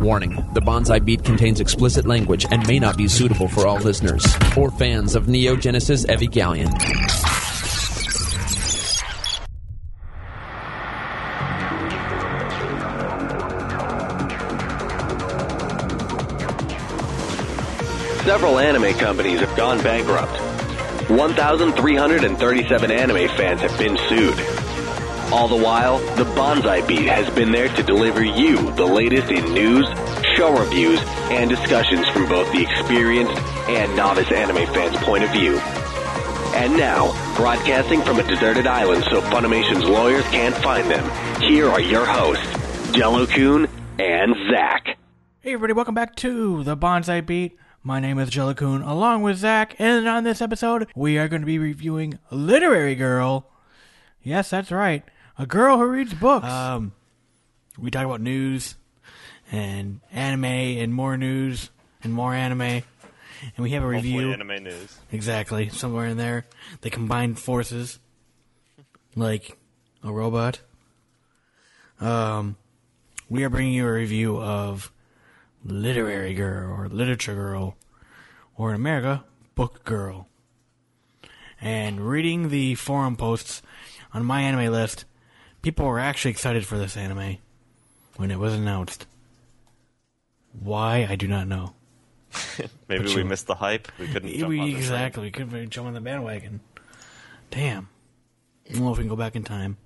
Warning the Bonsai Beat contains explicit language and may not be suitable for all listeners or fans of Neon Genesis Evangelion. Several anime companies have gone bankrupt. 1,337 anime fans have been sued. All the while, the Bonsai Beat has been there to deliver you the latest in news, show reviews, and discussions from both the experienced and novice anime fans' point of view. And now, broadcasting from a deserted island so Funimation's lawyers can't find them, here are your hosts, Jellokun and Zac. Hey everybody, welcome back to the Bonsai Beat. My name is Jellokun, along with Zac, and on this episode, we are going to be reviewing Literary Girl. Yes, that's right, a girl who reads books. Um, we talk about news and anime and more news and more anime, and we have a Hopefully review. anime news. Exactly, somewhere in there, they combine forces, like a robot. Um, we are bringing you a review of Literary Girl or Literature Girl, or in America, Book Girl. And reading the forum posts on my anime list, people were actually excited for this anime when it was announced. Why I do not know. Maybe But we you- missed the hype. We couldn't We- exactly. We couldn't jump on the bandwagon. Damn. I don't know if we can go back in time.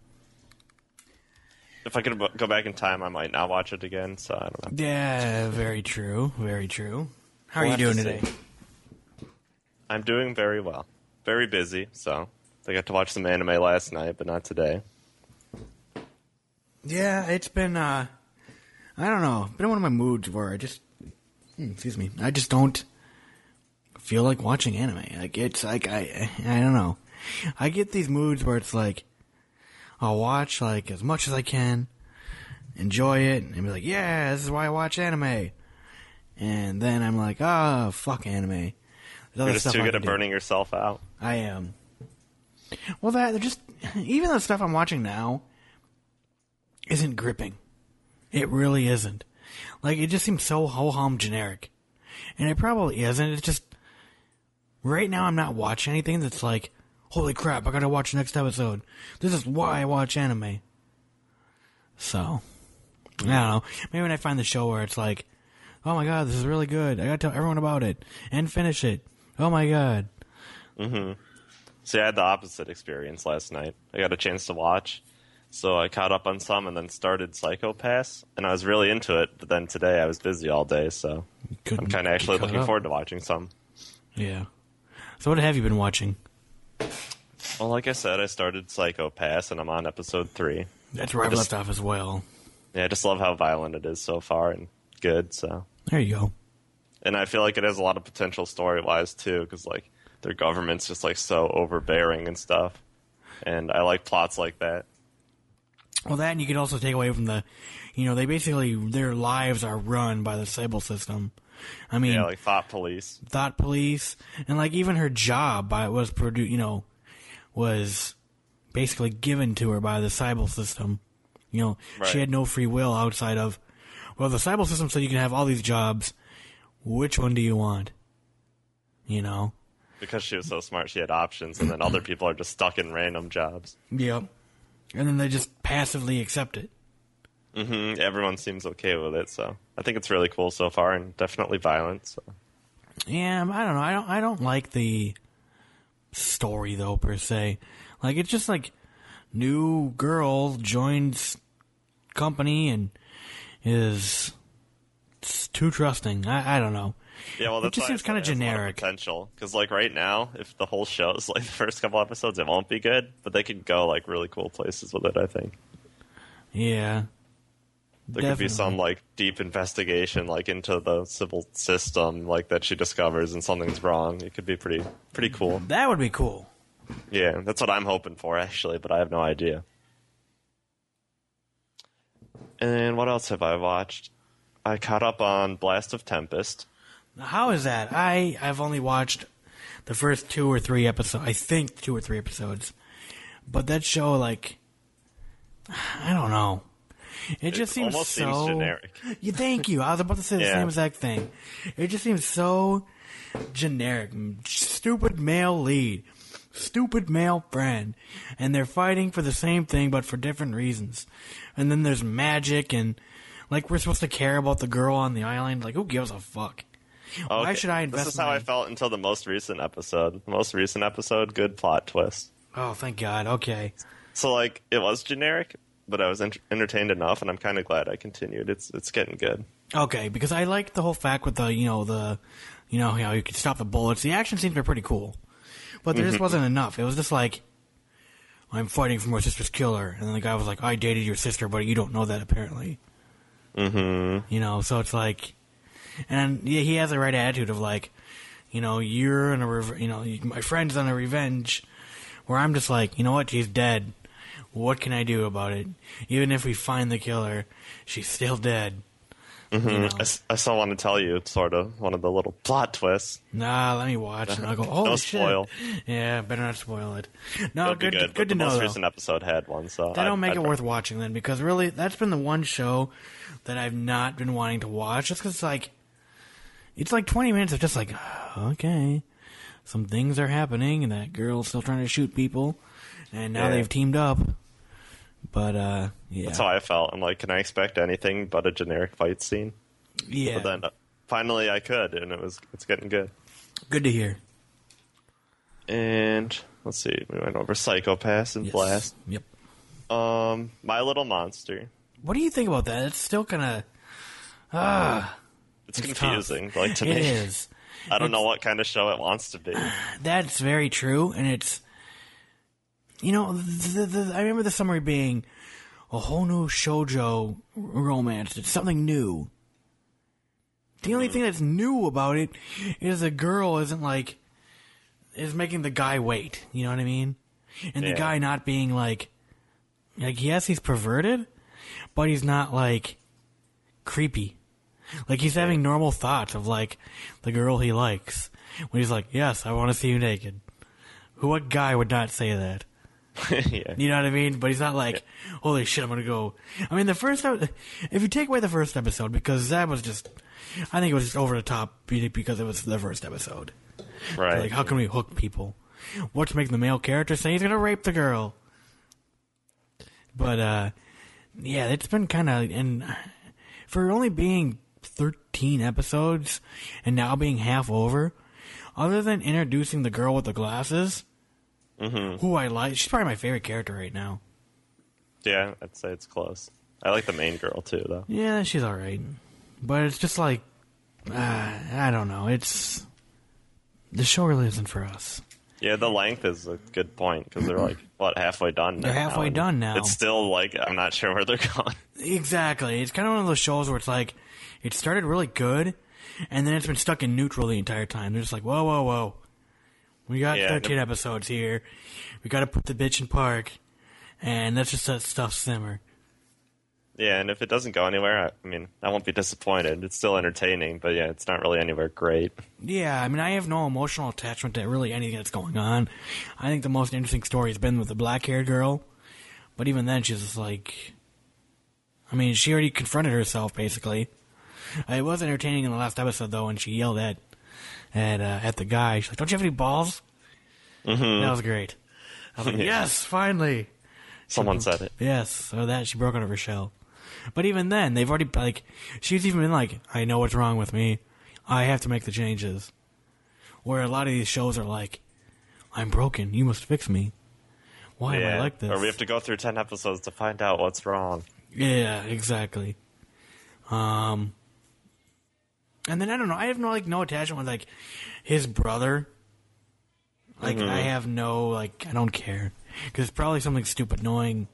If I could go back in time, I might not watch it again. So I don't know. Yeah, very true. Very true. How We'll are you doing to today? I'm doing very well. Very busy. So I got to watch some anime last night, but not today. Yeah, it's been uh I don't know. Been in one of my moods where I just hmm, excuse me. I just don't feel like watching anime. Like it's like I I don't know. I get these moods where it's like I'll watch like as much as I can, enjoy it, and be like, yeah, this is why I watch anime. And then I'm like, ah, fuck anime. You're just stuff too good at do. burning yourself out. I am. Well, that they're just even the stuff I'm watching now isn't gripping. It really isn't. Like it just seems so ho hum generic, and it probably isn't. It's just right now I'm not watching anything that's like, holy crap! I gotta watch the next episode. This is why I watch anime. So I don't know. Maybe when I find the show where it's like, oh my god, this is really good. I gotta tell everyone about it and finish it. Oh my god. Mm hmm. See, I had the opposite experience last night. I got a chance to watch, so I caught up on some and then started Psycho Pass, and I was really into it. But then today I was busy all day, so I'm kind of actually looking up. forward to watching some. Yeah. So what have you been watching? Well, like I said, I started Psycho Pass, and I'm on episode three. That's where I Just- left off as well. Yeah, I just love how violent it is so far and good. So, There you go. and I feel like it has a lot of potential story wise too, because like their government's just like so overbearing and stuff. And I like plots like that. Well, that and you could also take away from the, you know, they basically their lives are run by the Sibyl system. I mean, Yeah, like Thought Police. thought police and like even her job by was produced, you know, was basically given to her by the Sibyl system. You know, Right. she had no free will outside of, well, the Sibyl system said you can have all these jobs. Which one do you want? You know. Because she was so smart, she had options, and then other people are just stuck in random jobs. Yep. And then they just passively accept it. hmm Everyone seems okay with it, so I think it's really cool so far, and definitely violent. So. Yeah, I don't know. I don't. I don't like the story though per se. Like it's just like new girl joins company and is too trusting. I, I don't know. Yeah, well, that just seems kinda it has a lot of generic. potential. Because like right now, if the whole show is like the first couple episodes, it won't be good. But they could go like really cool places with it. I think Yeah. there could be some like deep investigation, like into the Sibyl system, like that she discovers and something's wrong. It could be pretty pretty cool. That would be cool. Yeah, that's what I'm hoping for actually, but I have no idea. And what else have I watched? I caught up on Blast of Tempest. How is that? I I've only watched the first two or three episodes. I think two or three episodes. But that show, like, I don't know. It just seems almost so seems generic. You thank you. I was about to say the Yeah. same exact thing. It just seems so generic. Stupid male lead, stupid male friend, and they're fighting for the same thing but for different reasons. And then there's magic and like we're supposed to care about the girl on the island. Like who gives a fuck? Why should I invest? This is how I felt until the most recent episode. The most recent episode, good plot twist. Oh, thank God. Okay. So like it was generic, but I was ent- entertained enough, and I'm kind of glad I continued. It's it's getting good. Okay, because I liked the whole fact with the you know the you know how you could stop the bullets. The action scenes were pretty cool, but there just wasn't enough. It was just like I'm fighting for my sister's killer, and then the guy was like, "I dated your sister, but you don't know that apparently." Mm-hmm. You know, so it's like, and yeah, he has the right attitude of like, you know, you're in a rev- you know my friend's on a revenge, where I'm just like, you know what, she's dead. What can I do about it? Even if we find the killer, she's still dead. Mm-hmm. You know? I, I still want to tell you sort of one of the little plot twists. Nah, let me watch and I'll go. Oh No shit! spoil. Yeah, better not spoil it. No, good, good, good. to the know. most though. recent episode had one, so That'll I- make I'd it worth watching then, because really, that's been the one show that I've not been wanting to watch. Just because it's like, it's like twenty minutes of just like, okay, some things are happening, and that girl's still trying to shoot people, and now Yeah. they've teamed up. But uh, yeah, That's how I felt. I'm like, can I expect anything but a generic fight scene? yeah, But then uh, finally I could, and it was it's getting good. good to hear. And let's see, we went over Psycho Pass and Yes. Blast. Yep. Um, My Little Monster. What do you think about that? It's still kind of. Ah, It's, It's confusing, like to it me. is. I don't know what kind of show it wants to be. That's very true, and it's you know the, the, I remember the summary being a whole new shojo romance. It's something new. The only mm-hmm. thing that's new about it is the girl isn't like is making the guy wait. You know what I mean? And the guy not being like like yes he's perverted, but he's not like creepy. Like he's having normal thoughts of like the girl he likes. When he's like, "Yes, I want to see you naked." Who what guy would not say that? yeah. You know what I mean? But he's not like, "Holy shit, I'm gonna go." I mean, the first if you take away the first episode because that was just, I think it was just over the top because it was the first episode. Right. Like, how can we hook people? What's making the male character say he's gonna rape the girl? But uh, yeah, it's been kind of and for only being thirteen episodes and now being half over, other than introducing the girl with the glasses, who I like, she's probably my favorite character right now. yeah, I'd say it's close. I like the main girl too, though. Yeah, she's all right, but it's just like uh, I don't know. It's the show really isn't for us. Yeah, the length is a good point because they're like what halfway done. They're halfway and done now. It's still like I'm not sure where they're going. Exactly. It's kind of one of those shows where it's like, it started really good, and then it's been stuck in neutral the entire time. They're just like, whoa, whoa, whoa. We got Yeah, 13 the- episodes here. We got to put the bitch in park, and let's just let stuff simmer. Yeah, and if it doesn't go anywhere, I, I mean, I won't be disappointed. It's still entertaining, but yeah, it's not really anywhere great. Yeah, I mean, I have no emotional attachment to really anything that's going on. I think the most interesting story has been with the black haired girl, but even then, she's just like, I mean, she already confronted herself basically. It was entertaining in the last episode though, when she yelled at at uh, at the guy. She's like, "Don't you have any balls?" Mm-hmm. That was great. I was like, Yeah. "Yes, finally." Someone said it. Yes, so that she broke out of her shell. But even then, they've already like she's even been like, I know what's wrong with me. I have to make the changes. Where a lot of these shows are like, I'm broken. You must fix me. Why am I like this? or we have to go through ten episodes to find out what's wrong. Yeah, exactly. Um, and then I don't know. I have no like no attachment with like his brother. Like Mm-hmm. I have no like I don't care because it's probably something stupid knowing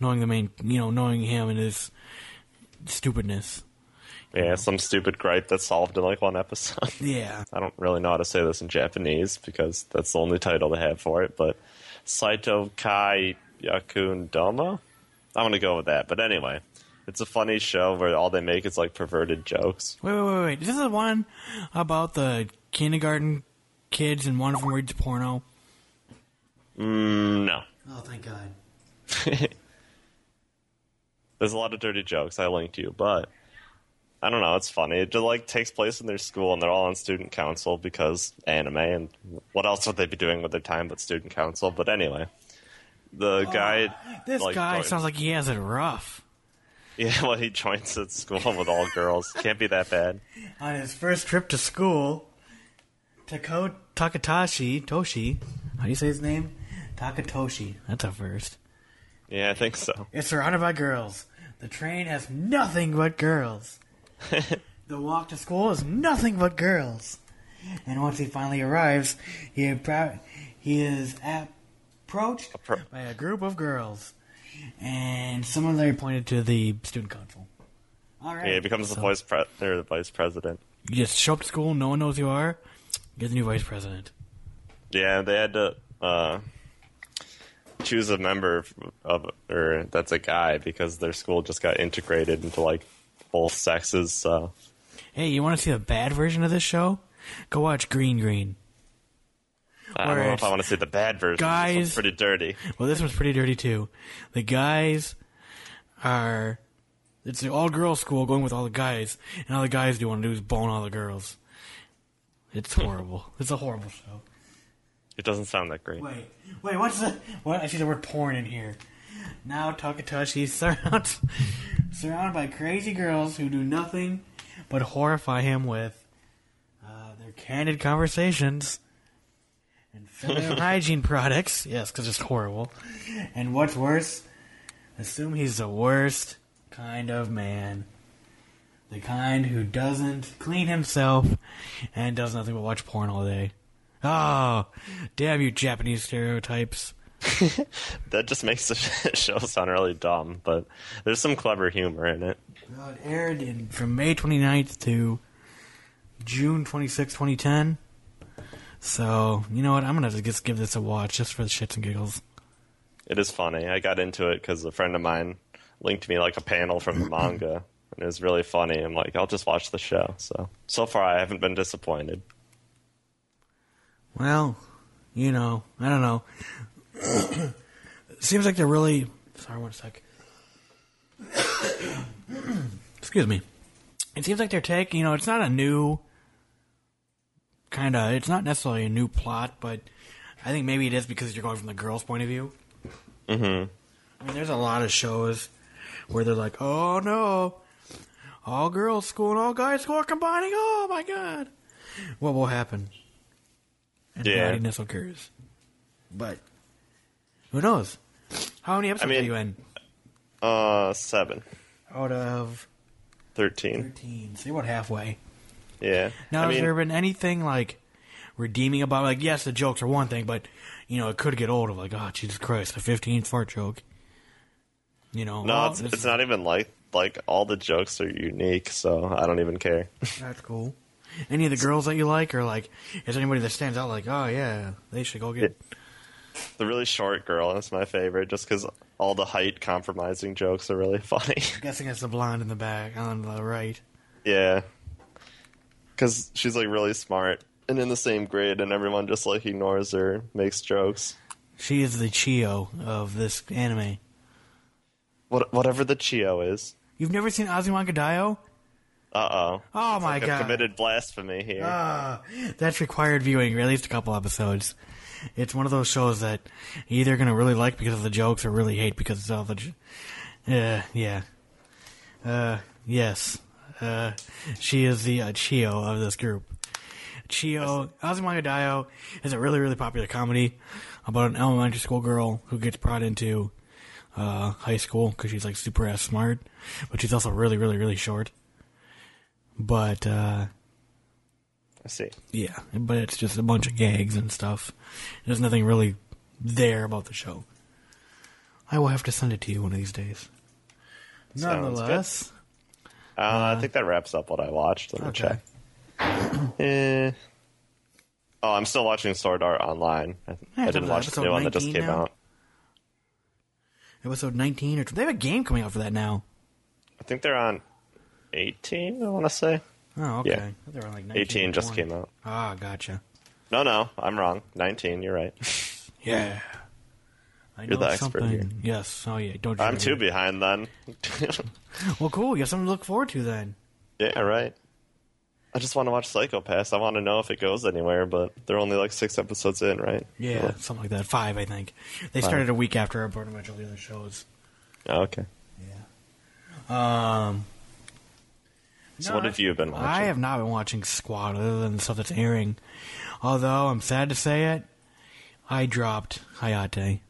knowing the main you know knowing him and his stupidness. Yeah, some stupid gripe that's solved in like one episode. Yeah, I don't really know how to say this in Japanese because that's the only title they have for it, but Saito Kai Yakun Domo? I'm gonna go with that. But anyway, it's a funny show where all they make is like perverted jokes. wait, wait, wait, wait. Is this the one about the kindergarten kids and one of them reads porno? Mm, no. Oh, thank God. There's a lot of dirty jokes. I linked you, but I don't know. It's funny. It just like takes place in their school, and they're all on student council because anime. And what else would they be doing with their time but student council? But anyway, the guy. This like, guy joins- sounds like he has it rough. Yeah, well, he joins at school with all girls. Can't be that bad. On his first trip to school, Tako Takatashi Toshi, how do you say his name? Takatoshi. That's a first. Yeah, I think so. It's surrounded by girls. The train has nothing but girls. the walk to school is nothing but girls. And once he finally arrives, he appro- he is approached Appro- by a group of girls, and someone there pointed to the student council. All right. Yeah, he becomes the vice pre- or the vice president. You just show up to school, no one knows who you are. You're the new vice president. Yeah, they had to uh, choose a member of, or that's a guy because their school just got integrated into like both sexes. So Hey, you want to see the bad version of this show? Go watch Green Green. I don't know if I want to see the bad version. guys- This one's pretty dirty. Well, this one's pretty dirty too. The guys are. It's an all girls school going with all the guys, and all the guys do want to do is bone all the girls. It's horrible. it's a horrible show. It doesn't sound that great. Wait, wait, what's the. What? I see the word porn in here. Now Takatoshi surrounds, surrounded by crazy girls who do nothing but horrify him with uh, their candid conversations and feminine hygiene products. Yes, because it's horrible. And what's worse, assume he's the worst kind of man. The kind who doesn't clean himself and does nothing but watch porn all day. Oh, damn you Japanese stereotypes. That just makes the show sound really dumb, but there's some clever humor in it. Well, it aired in, from May 29th to June 26, 2010. So, you know what? I'm going to just give this a watch just for the shits and giggles. It is funny. I got into it because a friend of mine linked me like a panel from the manga, and it was really funny. I'm like, I'll just watch the show. So so far, I haven't been disappointed. Well, you know, I don't know. Seems like they're really. Sorry, one sec. Excuse me. It seems like they're taking, you know, it's not a new kind of, it's not necessarily a new plot, but I think maybe it is because you're going from the girl's point of view. Mm-hmm. I mean, there's a lot of shows where they're like, oh no, all girls school and all guys school are combining. Oh my god. What will happen? And Yeah. occurs. But who knows? How many episodes mean- are you in? Uh, seven. Out of 13. 13. So you're about halfway. Yeah. Now, I has mean, there been anything like redeeming about like yes, the jokes are one thing, but you know it could get old of like oh Jesus Christ, a 15 fart joke. You know, no, well, it's, it's not even like like all the jokes are unique, so I don't even care. That's cool. Any of the girls that you like, or like, is anybody that stands out? Like, oh yeah, they should go get. It, the really short girl is my favorite, just because all the height compromising jokes are really funny. I'm guessing it's the blonde in the back on the right. yeah, because she's like really smart and in the same grade, and everyone just like ignores her, makes jokes. She is the Chiyo of this anime. What whatever the Chiyo is. You've never seen Azumanga Daioh? Uh oh. Oh my I've god! committed blasphemy here. Ah, that's required viewing, or at least a couple episodes. It's one of those shows that you're either gonna really like because of the jokes, or really hate because of all the. j- Uh, yeah. Uh, yes. Uh, she is the uh, Chiyo of this group. Chiyo Azumanga Daioh is a really really popular comedy about an elementary school girl who gets brought into uh, high school because she's like super ass smart, but she's also really really really short. But uh, I see. yeah, but it's just a bunch of gags and stuff. There's nothing really there about the show. I will have to send it to you one of these days. Sounds Nonetheless, Uh, I think that wraps up what I watched. Let me okay. check. Eh. Oh, I'm still watching Sword Art Online. I, I didn't watch the new one that just 19 came now? out. Episode 19 or 20. They have a game coming out for that now. I think they're on 18. I want to say Oh, okay. Yeah. They're on, like 19 18 just came out. Ah, gotcha. No, no, I'm wrong. 19. You're right. Yeah. I You're know the expert something. here. Yes. Oh yeah. Don't. you I'm too forget. behind then. Well, cool. You have something to look forward to then. yeah, right. I just want to watch Psycho Pass. I want to know if it goes anywhere, but they're only like six episodes in, right? Yeah, something like that. Five, I think. They started a week after I brought a bunch of the other shows. Oh, okay. Yeah. Um. So no, what have you been watching? I have not been watching Squad other than the stuff that's airing. Although I'm sad to say it, I dropped Hayate.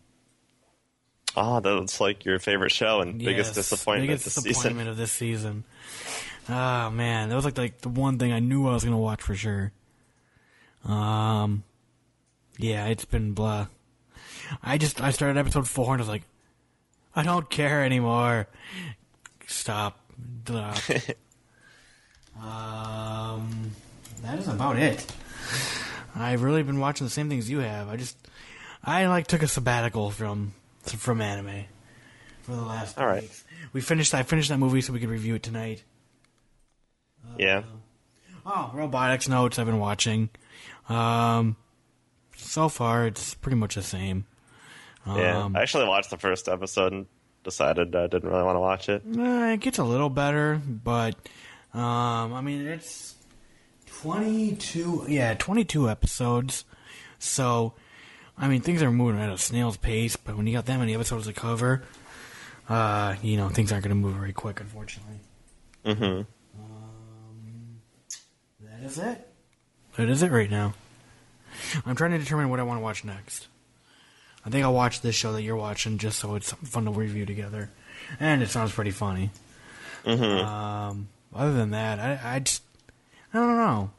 Ah, that's like your favorite show and biggest disappointment biggest this disappointment season. of this season. Oh man, that was like like the one thing I knew I was gonna watch for sure. Um, yeah, it's been blah. I just I started episode four and I was like, I don't care anymore. Stop. Stop. um, that is about it. I've really been watching the same things you have. I just I like took a sabbatical from from anime for the last All right. weeks. We finished. I finished that movie so we could review it tonight. yeah. Oh, Robotics Notes. I've been watching. Um, so far it's pretty much the same. Yeah. Um, I actually watched the first episode and decided I didn't really want to watch it. eh, it gets a little better, but um, I mean it's twenty-two. Yeah, twenty-two episodes. So, I mean things are moving at a snail's pace. But when you got that many episodes to cover, uh, you know things aren't going to move very quick, unfortunately. Mm-hmm. That is it. That is it right now. I'm trying to determine what I want to watch next. I think I'll watch this show that you're watching just so it's fun to review together. And it sounds pretty funny. Mm-hmm. Um, other than that, I, I just. I don't know.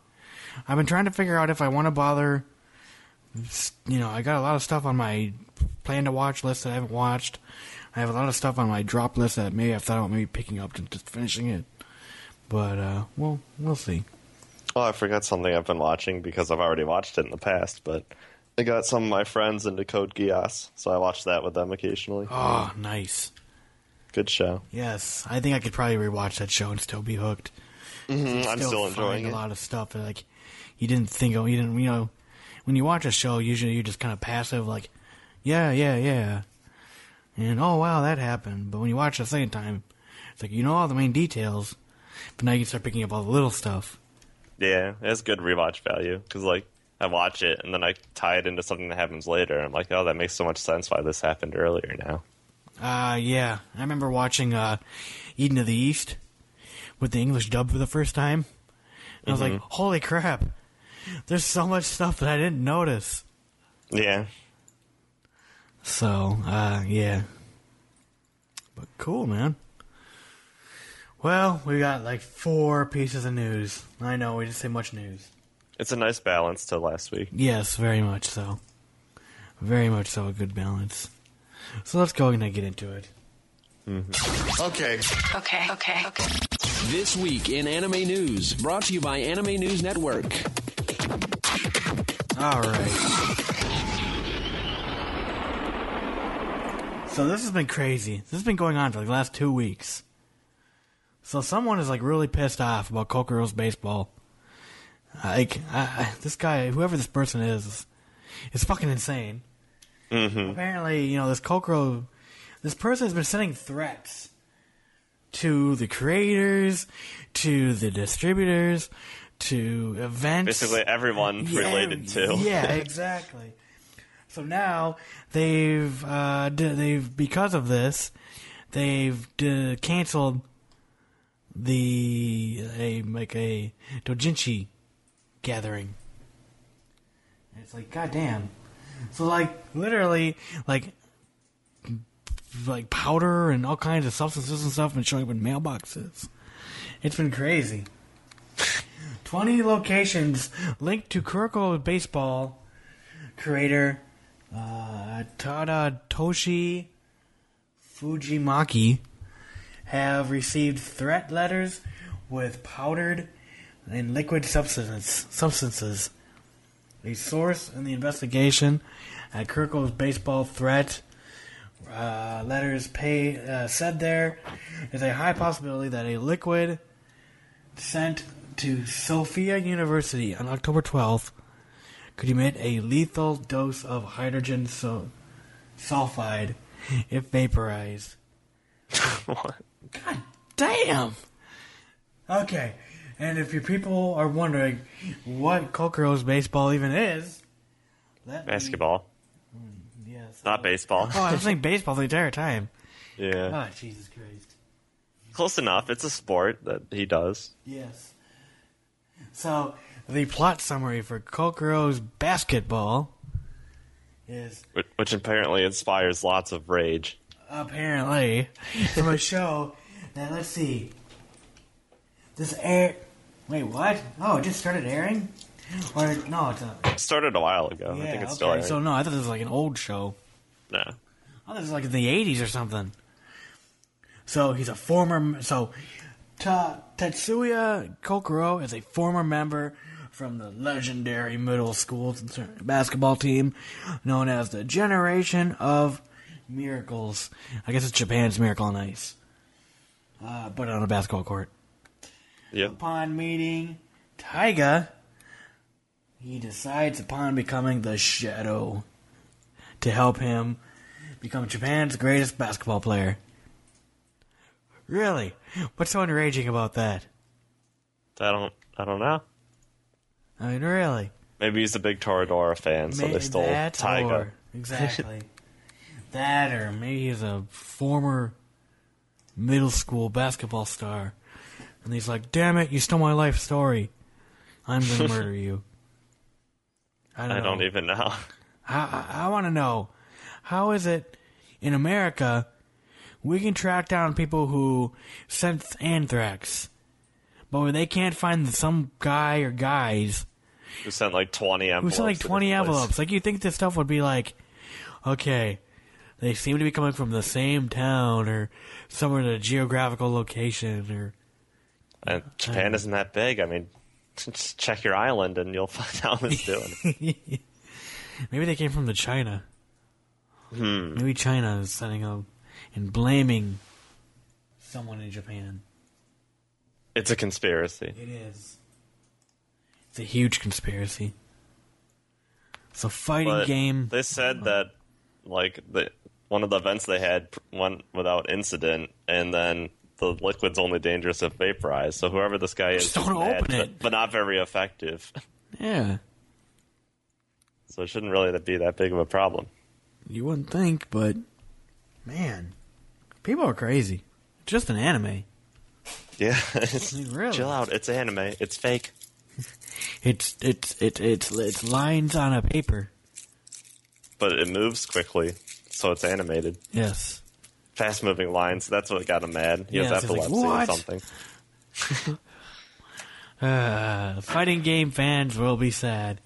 I've been trying to figure out if I want to bother. You know, I got a lot of stuff on my plan to watch list that I haven't watched. I have a lot of stuff on my drop list that maybe I've thought about maybe picking up and just finishing it. But, uh, well, we'll see. Oh, I forgot something I've been watching because I've already watched it in the past, but I got some of my friends into Code Geass, so I watch that with them occasionally. Oh, nice. Good show. Yes, I think I could probably rewatch that show and still be hooked. Mm, I'm still enjoying a lot of stuff that like you didn't think of. You didn't, you know, when you watch a show, usually you're just kind of passive, like, yeah, yeah, yeah, and oh wow, that happened. But when you watch it the second time, it's like you know all the main details, but now you can start picking up all the little stuff. Yeah, it has good rewatch value because like I watch it and then I tie it into something that happens later. I'm like, oh, that makes so much sense why this happened earlier now. Uh, yeah, I remember watching uh, Eden of the East with the English dub for the first time. And I was like, holy crap! There's so much stuff that I didn't notice. Yeah, So, uh, yeah. But cool, man. Well, we got like four pieces of news. I know, we didn't say much news. it's a nice balance to last week. Yes, very much so. Very much so, a good balance. So let's go and get into it. Mhm. Okay. Okay, okay, okay. This week in anime news, brought to you by Anime News Network. All right. So this has been crazy. This has been going on for like the last two weeks. So someone is like really pissed off about Kuroko's baseball. Like I, I, this guy, whoever this person is, is fucking insane. Mm-hmm. Apparently, you know this Kuroko, this person has been sending threats to the creators, to the distributors, to events. Basically, everyone Yeah, related to. Yeah, exactly. So now they've uh, d- they've because of this, they've canceled the a like a dojinshi gathering. And it's like goddamn. So like literally like like powder and all kinds of substances and stuff been showing up in mailboxes. It's been crazy. 20 locations linked to Kuroko baseball creator uh, Tadatoshi Fujimaki have received threat letters with powdered and liquid substance, substances. A source in the investigation at Kuroko's baseball threat uh, letters pay uh, said there is a high possibility that a liquid sent to Sophia University on October 12th could emit a lethal dose of hydrogen so- sulfide, if vaporized. What? God damn. Okay, and if your people are wondering what Kuroko's baseball even is, let me- Basketball, hmm, yes. not baseball. Oh, I was saying baseball the entire time. Yeah, Oh, Jesus Christ. close enough. It's a sport that he does. Yes. So, the plot summary for Kuroko's basketball is Which, which apparently inspires lots of rage. apparently from a show that, let's see, this air. Wait, what? Oh, it just started airing? Or, no, it's not. It started a while ago. Yeah, I think it's okay. still airing. So, no, I thought this was like an old show. no. I thought this was like in the 80s or something. So he's a former. So Ta- Tetsuya Kuroko is a former member from the legendary middle school basketball team known as the Generation of Miracles. I guess it's Japan's Miracle on Ice. Uh, but on a basketball court. Yep. Upon meeting Taiga, he decides upon becoming the Shadow to help him become Japan's greatest basketball player. Really? What's so enraging about that? I don't. I don't know. I mean, really? Maybe he's a big Toradora fan, so May- they stole that or- exactly. that, or maybe he's a former middle school basketball star, and he's like, "Damn it, you stole my life story. I'm gonna murder you." I don't, I don't even know. I, I, I want to know how is it in America we can track down people who sent anthrax, but when they can't find some guy or guys Who sent like twenty envelopes, who sent like 20 different places. envelopes, like you think this stuff would be like, okay, they seem to be coming from the same town or somewhere in a geographical location or And Japan isn't that big. I mean, just check your island and you'll find out what it's doing. maybe they came from the China. Hmm. Maybe China is setting up and blaming someone in Japan. It's a conspiracy. It is. It's a huge conspiracy. It's a fighting But game. They said uh-huh. that like the one of the events they had went without incident, and then the liquid's only dangerous if vaporized. So whoever this guy is, don't mad, open but- it. but not very effective. Yeah, So it shouldn't really be that big of a problem. you wouldn't think, but man, people are crazy. Just an anime. Yeah, Really? chill out. It's anime. It's fake. It's it's it's it's it's lines on a paper. but it moves quickly, so it's animated. Yes. Fast moving lines. That's what got him mad. He Yeah, has it's like, epilepsy or something. Uh, fighting game fans will be sad.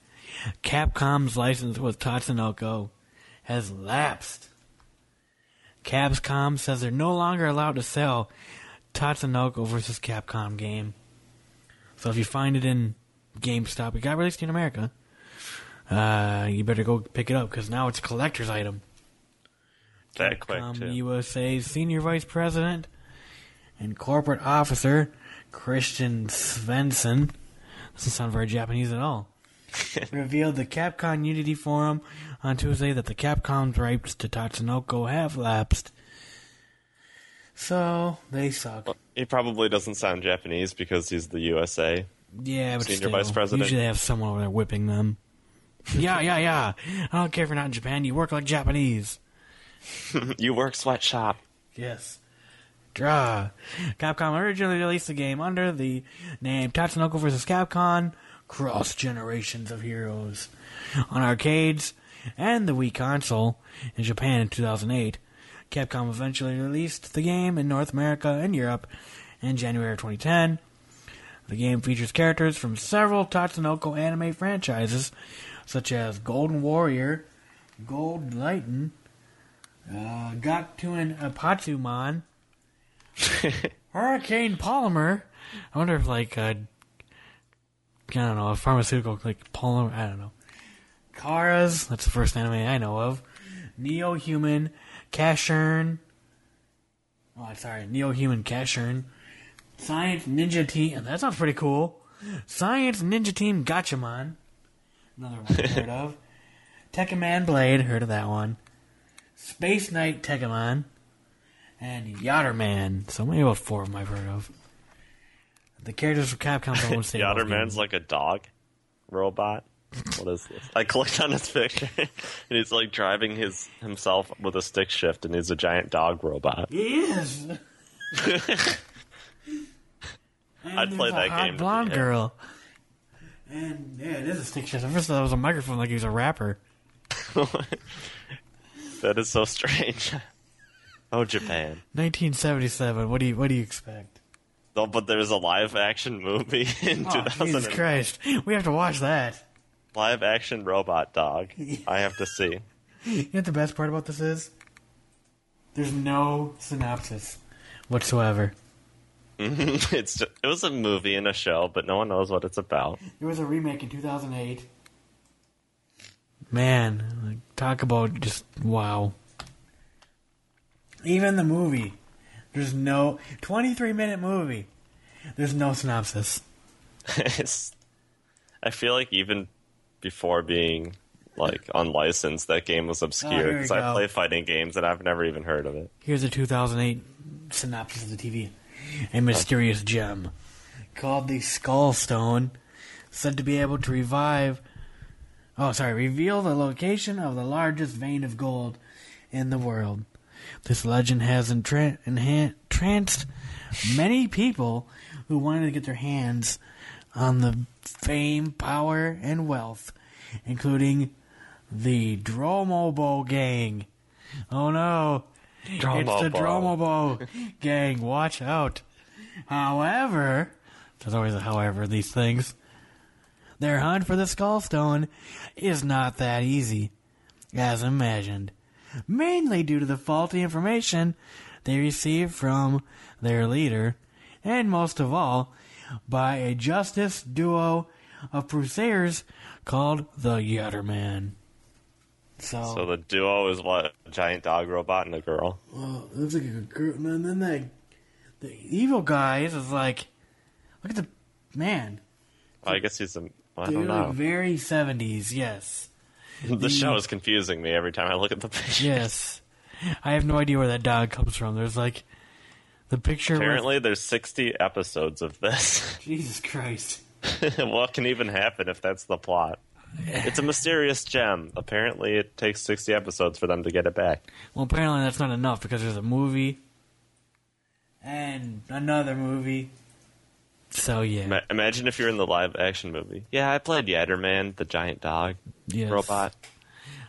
Capcom's license with Tatsunoko has lapsed. Capcom says they're no longer allowed to sell Tatsunoko versus Capcom game. So if you find it in GameStop, it got released in America. Uh, you better go pick it up because now it's a collector's item. That Capcom. USA's senior vice president and corporate officer Christian Svensson doesn't sound very Japanese at all. revealed the Capcom Unity forum on Tuesday that the Capcom's rights to Tatsunoko have lapsed. So they suck. He probably doesn't sound Japanese because he's the USA. Yeah, but Senior still, vice president. Usually they have someone over there whipping them. yeah, yeah, yeah. I don't care if you're not in Japan. You work like Japanese. you work sweatshop. Yes. Draw. Capcom originally released the game under the name Tatsunoko vs. Capcom Cross Generations of Heroes on arcades and the Wii console in Japan in 2008. Capcom eventually released the game in North America and Europe in January of 2010. The game features characters from several Tatsunoko anime franchises, such as Golden Warrior, Gold Lightan, uh, Gyakuten Ippatsuman, Hurricane Polymar. I wonder if like uh, I don't know a pharmaceutical like polymer. I don't know. Karas. That's the first anime I know of. Neo Human, Casshern. Oh, sorry, Neo Human Casshern. Science Ninja Team. Oh, that sounds pretty cool. Science Ninja Team Gatchaman. Another one I've heard of. Tekkaman Blade. Heard of that one. Space Knight Tekkaman, and Yatterman. So maybe about four of them I've heard of. The characters from Capcom don't say Yatterman's like a dog robot. What is this? I clicked on his picture, and he's like driving his himself with a stick shift, and he's a giant dog robot. He is. I'd play that hot game. Blonde girl. And yeah, it is a stick shift. At first, I thought it was a microphone, like he was a rapper. That is so strange. oh, Japan. 1977. What do you What do you expect? No, but there's a live action movie in Oh, 2000. Jesus Christ! We have to watch that. Live action robot dog. I have to see. You know what the best part about this is? There's no synopsis whatsoever. it's just, it was a movie and a show, but no one knows what it's about. It was a remake in 2008. Man, like, talk about just wow. Even the movie, there's no 23 minute movie. There's no synopsis. I feel like even before being like unlicensed, that game was Oh, obscure because I play fighting games and I've never even heard of it. Here's a 2008 synopsis of the TV. A mysterious gem called the Skull Stone, said to be able to revive. Oh, sorry, reveal the location of the largest vein of gold in the world. This legend has entra- entranced many people who wanted to get their hands on the fame, power, and wealth, including the Doronbo Gang. Oh no! It's the Doronbo. Doronbo gang. Watch out. However, there's always a however in these things. Their hunt for the Skullstone is not that easy, as imagined. Mainly due to the faulty information they received from their leader, and most of all, by a justice duo of crusaders called the Yatterman. So, So the duo is what a giant dog robot and a girl. Well, it looks like a girl. And then the, the evil guys is like, look at the man. Oh, I guess he's a. I They don't know. very 70s, yes. the show is confusing me every time I look at the picture. Yes. I have no idea where that dog comes from. There's like the picture. with- Apparently, there's 60 episodes of this. Jesus Christ. what can even happen if that's the plot? It's a mysterious gem. Apparently, it takes 60 episodes for them to get it back. Well, apparently that's not enough because there's a movie and another movie. So, yeah. Ma- imagine if you're in the live action movie. Yeah, I played Yatterman, the giant dog Yes. robot.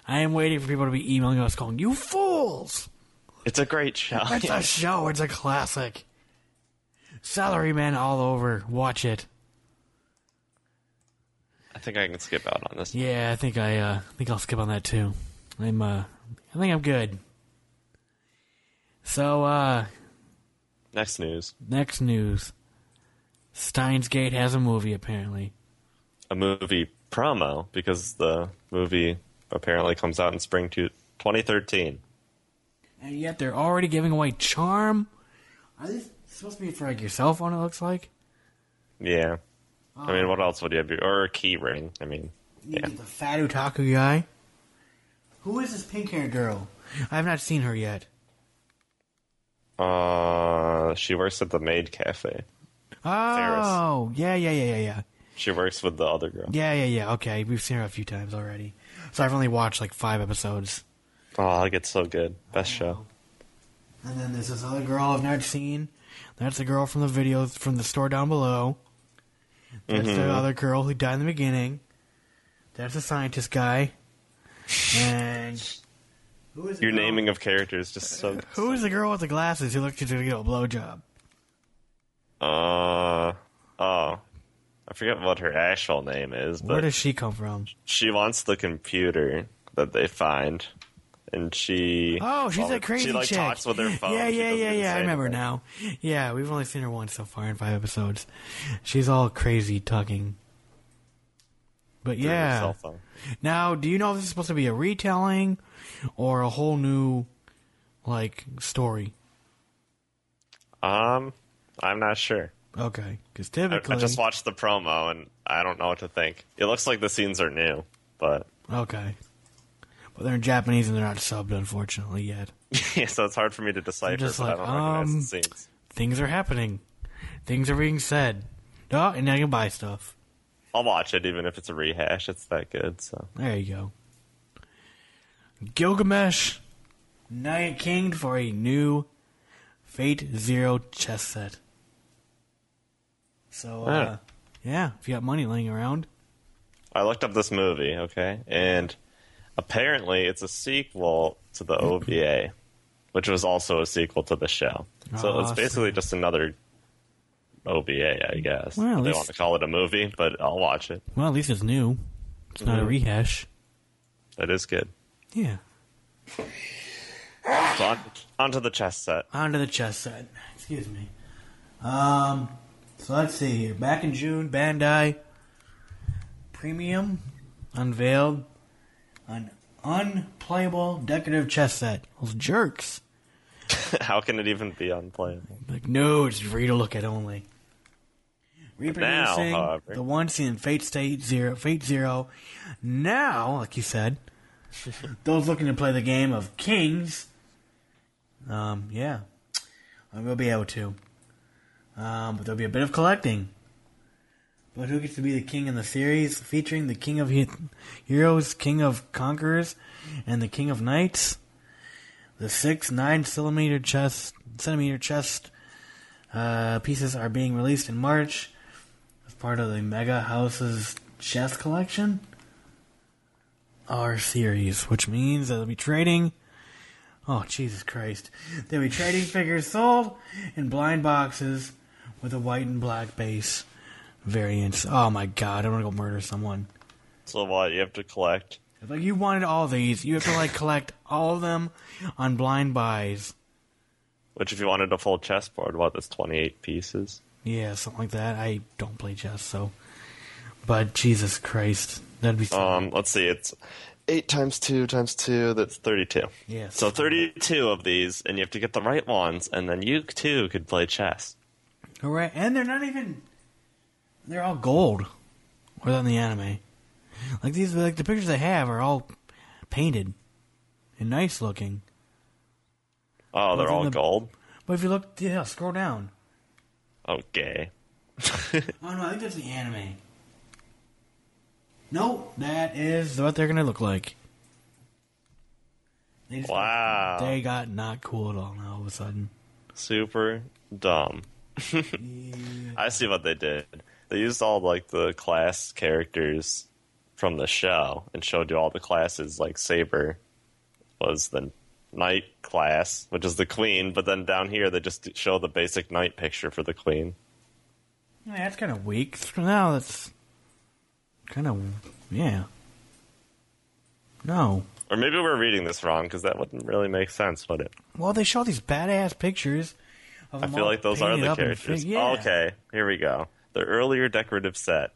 I am waiting for people to be emailing us calling You fools! It's a great show. It's a show. It's a classic. Salaryman all over. Watch it. I think I can skip out on this. Yeah, I think I uh think I'll skip on that too. I'm uh I think I'm good. So uh Next news. next news. Steins Gate has a movie apparently. A movie promo because the movie apparently comes out in spring to 2013. And yet they're already giving away charm. Are these supposed to be for like your cell phone it looks like? Yeah. I mean, what else would you have? Or a key ring. I mean, You yeah. the fat otaku guy. Who is this pink haired girl? I have not seen her yet. Uh, she works at the Maid Cafe. Oh, yeah, yeah, yeah, yeah, yeah. She works with the other girl. Yeah, yeah, yeah. Okay, we've seen her a few times already. So I've only watched like five episodes. Oh, it gets so good. Best show. And then there's this other girl I've not seen. That's the girl from the video from the store down below. That's Mm-hmm. the other girl who died in the beginning. That's the scientist guy. And who is the Your girl- naming of characters just so. Who is the girl with the glasses who she's gonna get a blowjob? Uh, oh, I forget what her actual name is, Where does she come from? she wants the computer that they find, and she. Oh, she's well, that crazy She like chick. talks with her phone. Yeah, yeah, yeah, yeah. I remember anything. now. Yeah, we've only seen her once so far in five episodes. She's all crazy talking. But Through yeah. Now, do you know if this is supposed to be a retelling or a whole new like story? Um, I'm not sure. Okay, because I, typically, I just watched the promo and I don't know what to think. It looks like the scenes are new, but okay. But they're in Japanese and they're not subbed, unfortunately, yet. yeah, so it's hard for me to decipher. just like, I don't recognize um, the scenes. Things are happening. Things are being said. Oh, and now you can buy stuff. I'll watch it even if it's a rehash. It's that good. So There you go. Gilgamesh, Night King for a new Fate Zero chess set. So, uh, Yeah. yeah, if you got money laying around, I looked up this movie, okay, and apparently it's a sequel to the OVA, which was also a sequel to the show. So it's basically just another OVA, I guess. Well, at they least- want to call it a movie, but I'll watch it. well, at least it's new. It's not a Mhm. rehash. That is good. Yeah. So on, on to the chess set. On to the chess set. Excuse me. Um, so let's see here. Back in June, Bandai Premium unveiled an unplayable decorative chess set. Those jerks. How can it even be unplayable? Like, no, it's free to look at only. Reproducing however- the one seen in Fate State Zero, Fate Zero. Now, like you said, those looking to play the game of Kings, um, yeah, I will be able to. Um, but there'll be a bit of collecting. But who gets to be the king in the series, featuring the King of he- Heroes, King of Conquerors, and the King of Knights? The six nine centimeter chest centimeter chest uh, pieces are being released in March as part of the MegaHouse's chess collection. R series, which means that they'll be trading. Oh Jesus Christ! They'll be trading figures sold in blind boxes with a white and black base variants. Oh my God! I want to go murder someone. So what? You have to collect. If like you wanted all these, you have to like collect all of them on blind buys. Which, if you wanted a full chessboard, what? That's twenty-eight pieces. Yeah, something like that. I don't play chess, so. But Jesus Christ, that'd be. Um, let's see. It's eight times two times two. That's thirty-two. Yes. So thirty-two of these, and you have to get the right ones, and then you too could play chess. All right, and they're not even. They're all gold, or than the anime. Like these, like the pictures they have are all painted and nice looking. Oh, they're Within all the- gold. But if you look, yeah, scroll down. Okay. Oh no, I think that's the anime. Nope, that is what they're gonna look like. They just- Wow. They got not cool at all now. All of a sudden. Super dumb. I see what they did. They used all like the class characters from the show and showed you all the classes. Like Saber was the knight class, which is the queen, but then down here they just show the basic knight picture for the queen. Yeah, that's kind of weak. Now that's kind of yeah. No. Or maybe we're reading this wrong because that wouldn't really make sense, would it? Well, they show these badass pictures. I feel like those are the characters. fig- yeah. Okay, here we go. The earlier decorative set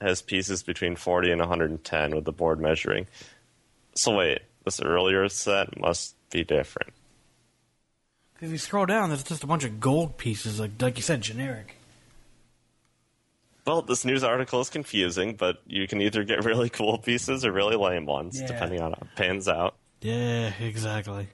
has pieces between 40 and 110 with the board measuring. So wait, this earlier set must be different. If you scroll down, there's just a bunch of gold pieces, like like you said, generic. Well, this news article is confusing, but you can either get really cool pieces or really lame ones, Yeah. depending on how it pans out. Yeah, exactly.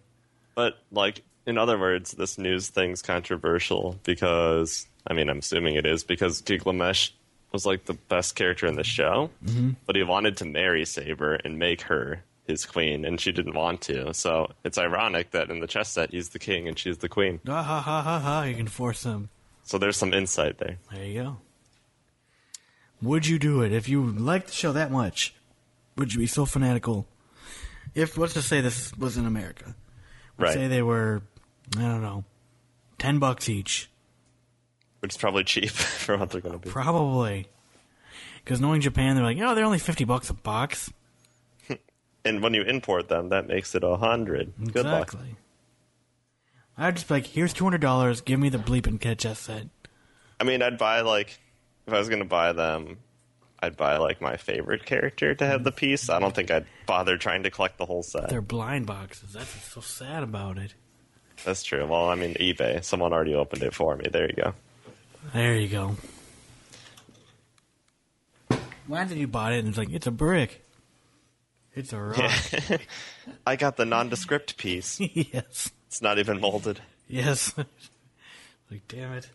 But, like, in other words, this news thing's controversial because, I mean, I'm assuming it is because Gilgamesh was, like, the best character in the show, mm-hmm. but he wanted to marry Saber and make her his queen, and she didn't want to. So it's ironic that in the chess set, he's the king and she's the queen. Ah, ha ha ha ha! You can force them. So there's some insight there. There you go. Would you do it if you liked the show that much? Would you be so fanatical? If let's just say this was in America, Right. say they were, I don't know, ten bucks each, Which is probably cheap for what they're going to be. probably. Because knowing Japan, they're like, oh, they're only fifty bucks a box. And when you import them, that makes it a hundred. Good luck. I'd just be like, here's two hundred dollars. Give me the bleeping catch set. I mean, I'd buy like if I was going to buy them, I'd buy like my favorite character to have the piece. I don't think I'd bother trying to collect the whole set. They're blind boxes. That's what's so sad about it. That's true. Well, I mean, eBay. Someone already opened it for me. There you go. There you go. Why did you bought it and it's like it's a brick? It's a rock. I got the nondescript piece. yes. It's not even molded. Yes. like, damn it.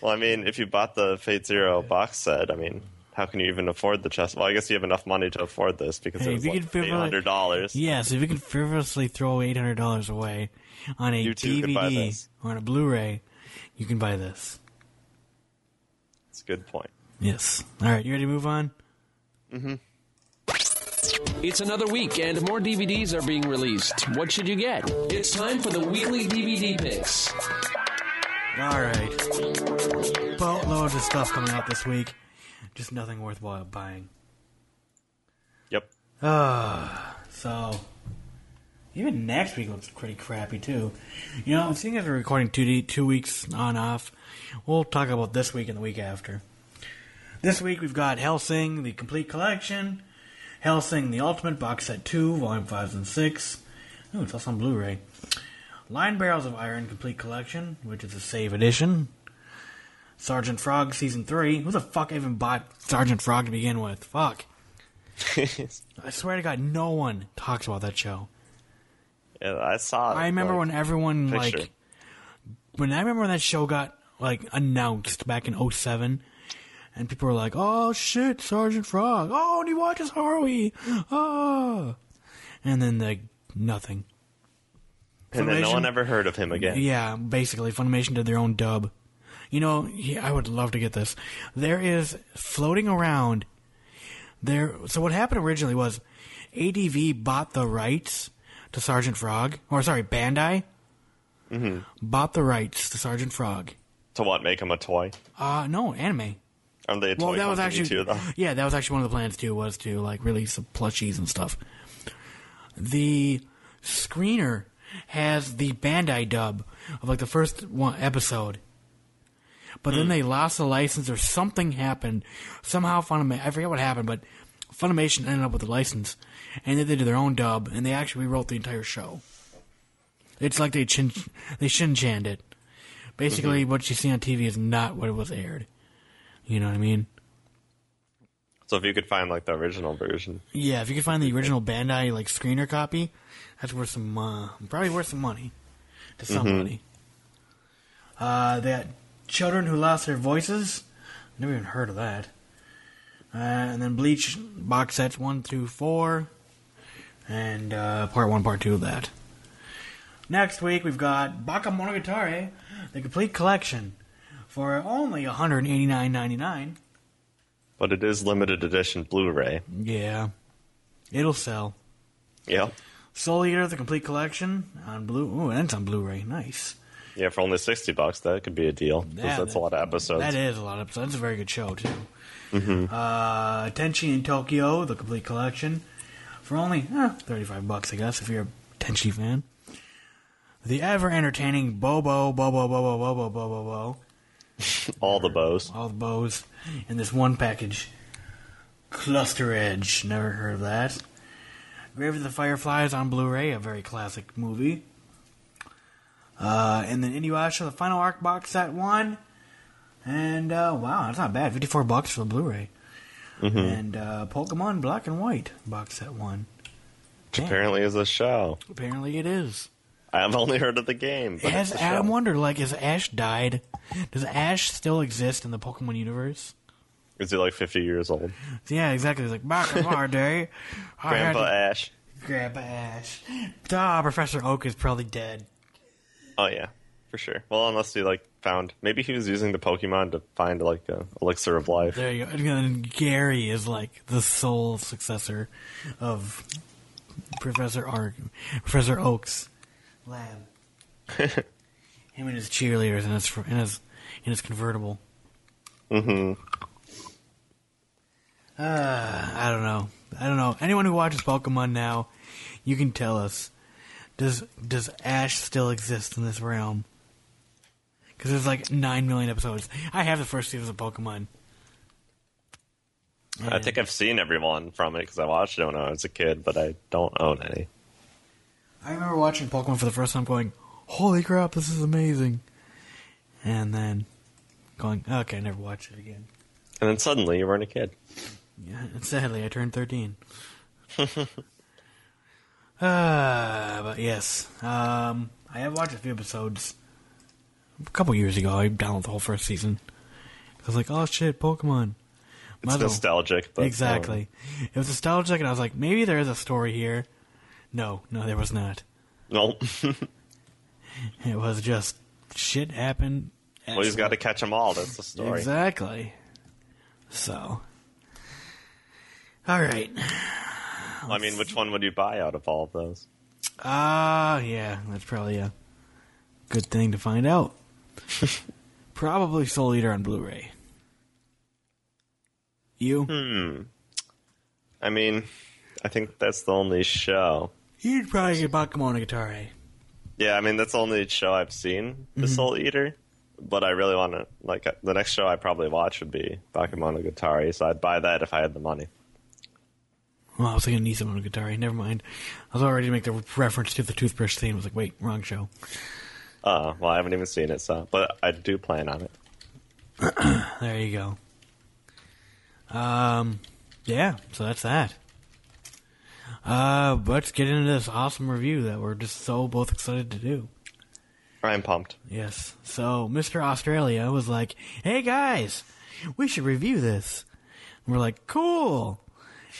Well, I mean, if you bought the Fate Zero box set, I mean, how can you even afford the chest? Well, I guess you have enough money to afford this because Hey, it if was you like could figure eight out- hundred dollars. Yes, if you can frivolously throw eight hundred dollars away on a You too could buy DVD or on a Blu-ray, you can buy this. It's a good point. Yes. All right, you ready to move on? Mhm. It's another week, and more DVDs are being released. What should you get? It's time for the weekly DVD picks. All right. Boatloads of stuff coming out this week. Just nothing worthwhile buying. Yep. Ah, so, even next week looks pretty crappy too. You know, seeing as we're recording two d- two weeks on off, we'll talk about this week and the week after. This week we've got Hellsing, the complete collection, Hellsing, the Ultimate Box Set Two, Volume Five and Six. Ooh, it's also on Blu-ray. Linebarrels of Iron Complete Collection, which is a save edition. Sergeant Frog Season Three. Who the fuck even bought Sergeant Frog to begin with? Fuck. I swear to God, no one talks about that show. yeah, I saw. It, I remember like, when everyone picture. like when I remember when that show got like announced back in 07 and people were like, "Oh shit, Sergeant Frog! Oh, and he watches Harley! Oh!" And then like nothing. and then no Funimation- one ever heard of him again. Yeah, basically, Funimation did their own dub. You know, yeah, I would love to get this. There is floating around there. So what happened originally was ADV bought the rights to Sergeant Frog, or sorry, Bandai bought the rights to Sergeant Frog. To what? Make him a toy? Uh no, anime. Aren't they a toy Well, that was actually too, though? yeah, that was actually one of the plans too. Was to like release some plushies and stuff. The screener has the Bandai dub of like the first one episode, but then they lost the license or something happened. Somehow Funimation, I forget what happened, but Funimation ended up with the license, and then they did their own dub, and they actually rewrote the entire show. It's like they chin they shin channed it. Basically, what you see on TV is not what it was aired. You know what I mean? So if you could find like the original version, Yeah, if you could find the original Bandai like screener copy, that's worth some uh, probably worth some money to somebody. Uh, they got Children Who Lost Their Voices. Never even heard of that. Uh, and then Bleach box sets one through four, and uh, part one, part two of that. Next week we've got Bakemonogatari, the complete collection, for only one hundred eighty nine ninety nine. but it is limited edition Blu-ray. Yeah, it'll sell. Yeah. Soul Eater, the complete collection on Blu. Ooh, and it's on Blu-ray. Nice. Yeah, for only sixty bucks, that could be a deal. Yeah, that's that- a lot of episodes. That is a lot of episodes. It's a very good show too. Uh, Tenchi in Tokyo, the complete collection, for only eh, thirty-five bucks, I guess, if you're a Tenchi fan. The ever entertaining Bobo, Bobo, Bobo, Bobo, Bobo, Bobo, All the bows. all the bows in this one package. Cluster Edge, never heard of that. Grave of the Fireflies on Blu-ray, a very classic movie. Uh, and then Inuyasha, the final arc box set one. And uh, wow, that's not bad. Fifty-four bucks for the Blu-ray. And uh, Pokemon Black and White box set one. Which apparently is a show. Apparently, it is. I've only heard of the game. But Has Adam show. wondered, like, has Ash died? Does Ash still exist in the Pokemon universe? Is he like fifty years old? Yeah, exactly. It's like back in my day, Grandpa Ash. Grandpa Ash. Ah, Professor Oak is probably dead. Oh yeah, for sure. Well, unless he like found maybe he was using the Pokemon to find like a elixir of life. There you go. And then Gary is like the sole successor of Professor Ark, Professor Oak's lab. Him and his cheerleaders and his in his in his convertible. Mm-hmm. Uh, I don't know. I don't know. Anyone who watches Pokemon now, you can tell us. Does does Ash still exist in this realm? Because there's like nine million episodes. I have the first season of Pokemon. I think I've seen everyone from it because I watched it when I was a kid, but I don't own any. I remember watching Pokemon for the first time, going, "Holy crap, this is amazing!" And then going, "Okay, I never watched it again." And then suddenly you weren't a kid. Yeah, and sadly, I turned thirteen. Uh, but yes, um, I have watched a few episodes. A couple years ago, I downloaded the whole first season. I was like, oh shit, Pokemon. It's Might nostalgic, but um, exactly. It was nostalgic, and I was like, maybe there is a story here. No, no, there was not. No, It was just shit happened. well, he's got to catch them all. That's the story. Exactly. So, all right. I mean, which one would you buy out of all of those? Ah, yeah, that's probably a good thing to find out. probably Soul Eater on Blu-ray. You? Hmm. I mean, I think that's the only show. You'd probably get Bakemonogatari. Yeah, I mean that's the only show I've seen, The Mm-hmm. Soul Eater. But I really want to like uh, the next show I probably watch would be Bakemonogatari, so I'd buy that if I had the money. Well, I was going to need thinking Nisemonogatari. Never mind. I was already to make the reference to the toothbrush scene. I was like, wait, wrong show. Uh, well, I haven't even seen it, so but I do plan on it. There you go. Um, yeah, so that's that. Uh, let's get into this awesome review that we're just so both excited to do. I'm pumped. Yes. So, Mr. Australia was like, hey guys, we should review this. And we're like, cool.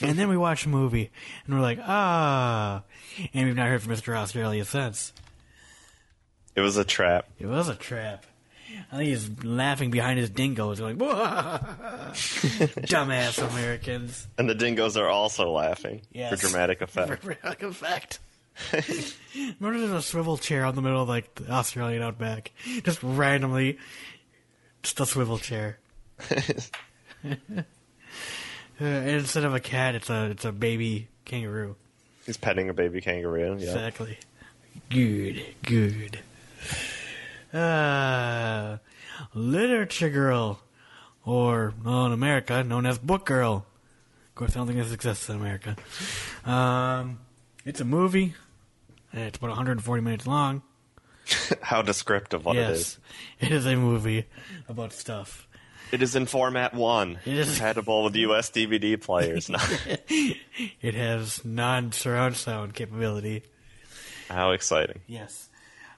And then we watched the movie, and we're like, ah. And we've not heard from Mr. Australia since. It was a trap. It was a trap. I think he's laughing behind his dingoes, like, dumbass Americans. And the dingoes are also laughing Yes. for dramatic effect. For dramatic effect. Remember there's a swivel chair out in the middle of like the Australian outback? Just randomly just a swivel chair. Uh, instead of a cat, it's a it's a baby kangaroo. He's petting a baby kangaroo. Yeah. Exactly. Good, good. Uh, literature girl, or well, in America known as book girl. Of course, I don't think this exists in America. Um, it's a movie. and It's about 140 minutes long. How descriptive what it yes, is. it is a movie about stuff. It is in format one, It is- compatible with US DVD players. It has non-surround sound capability. How exciting! Yes.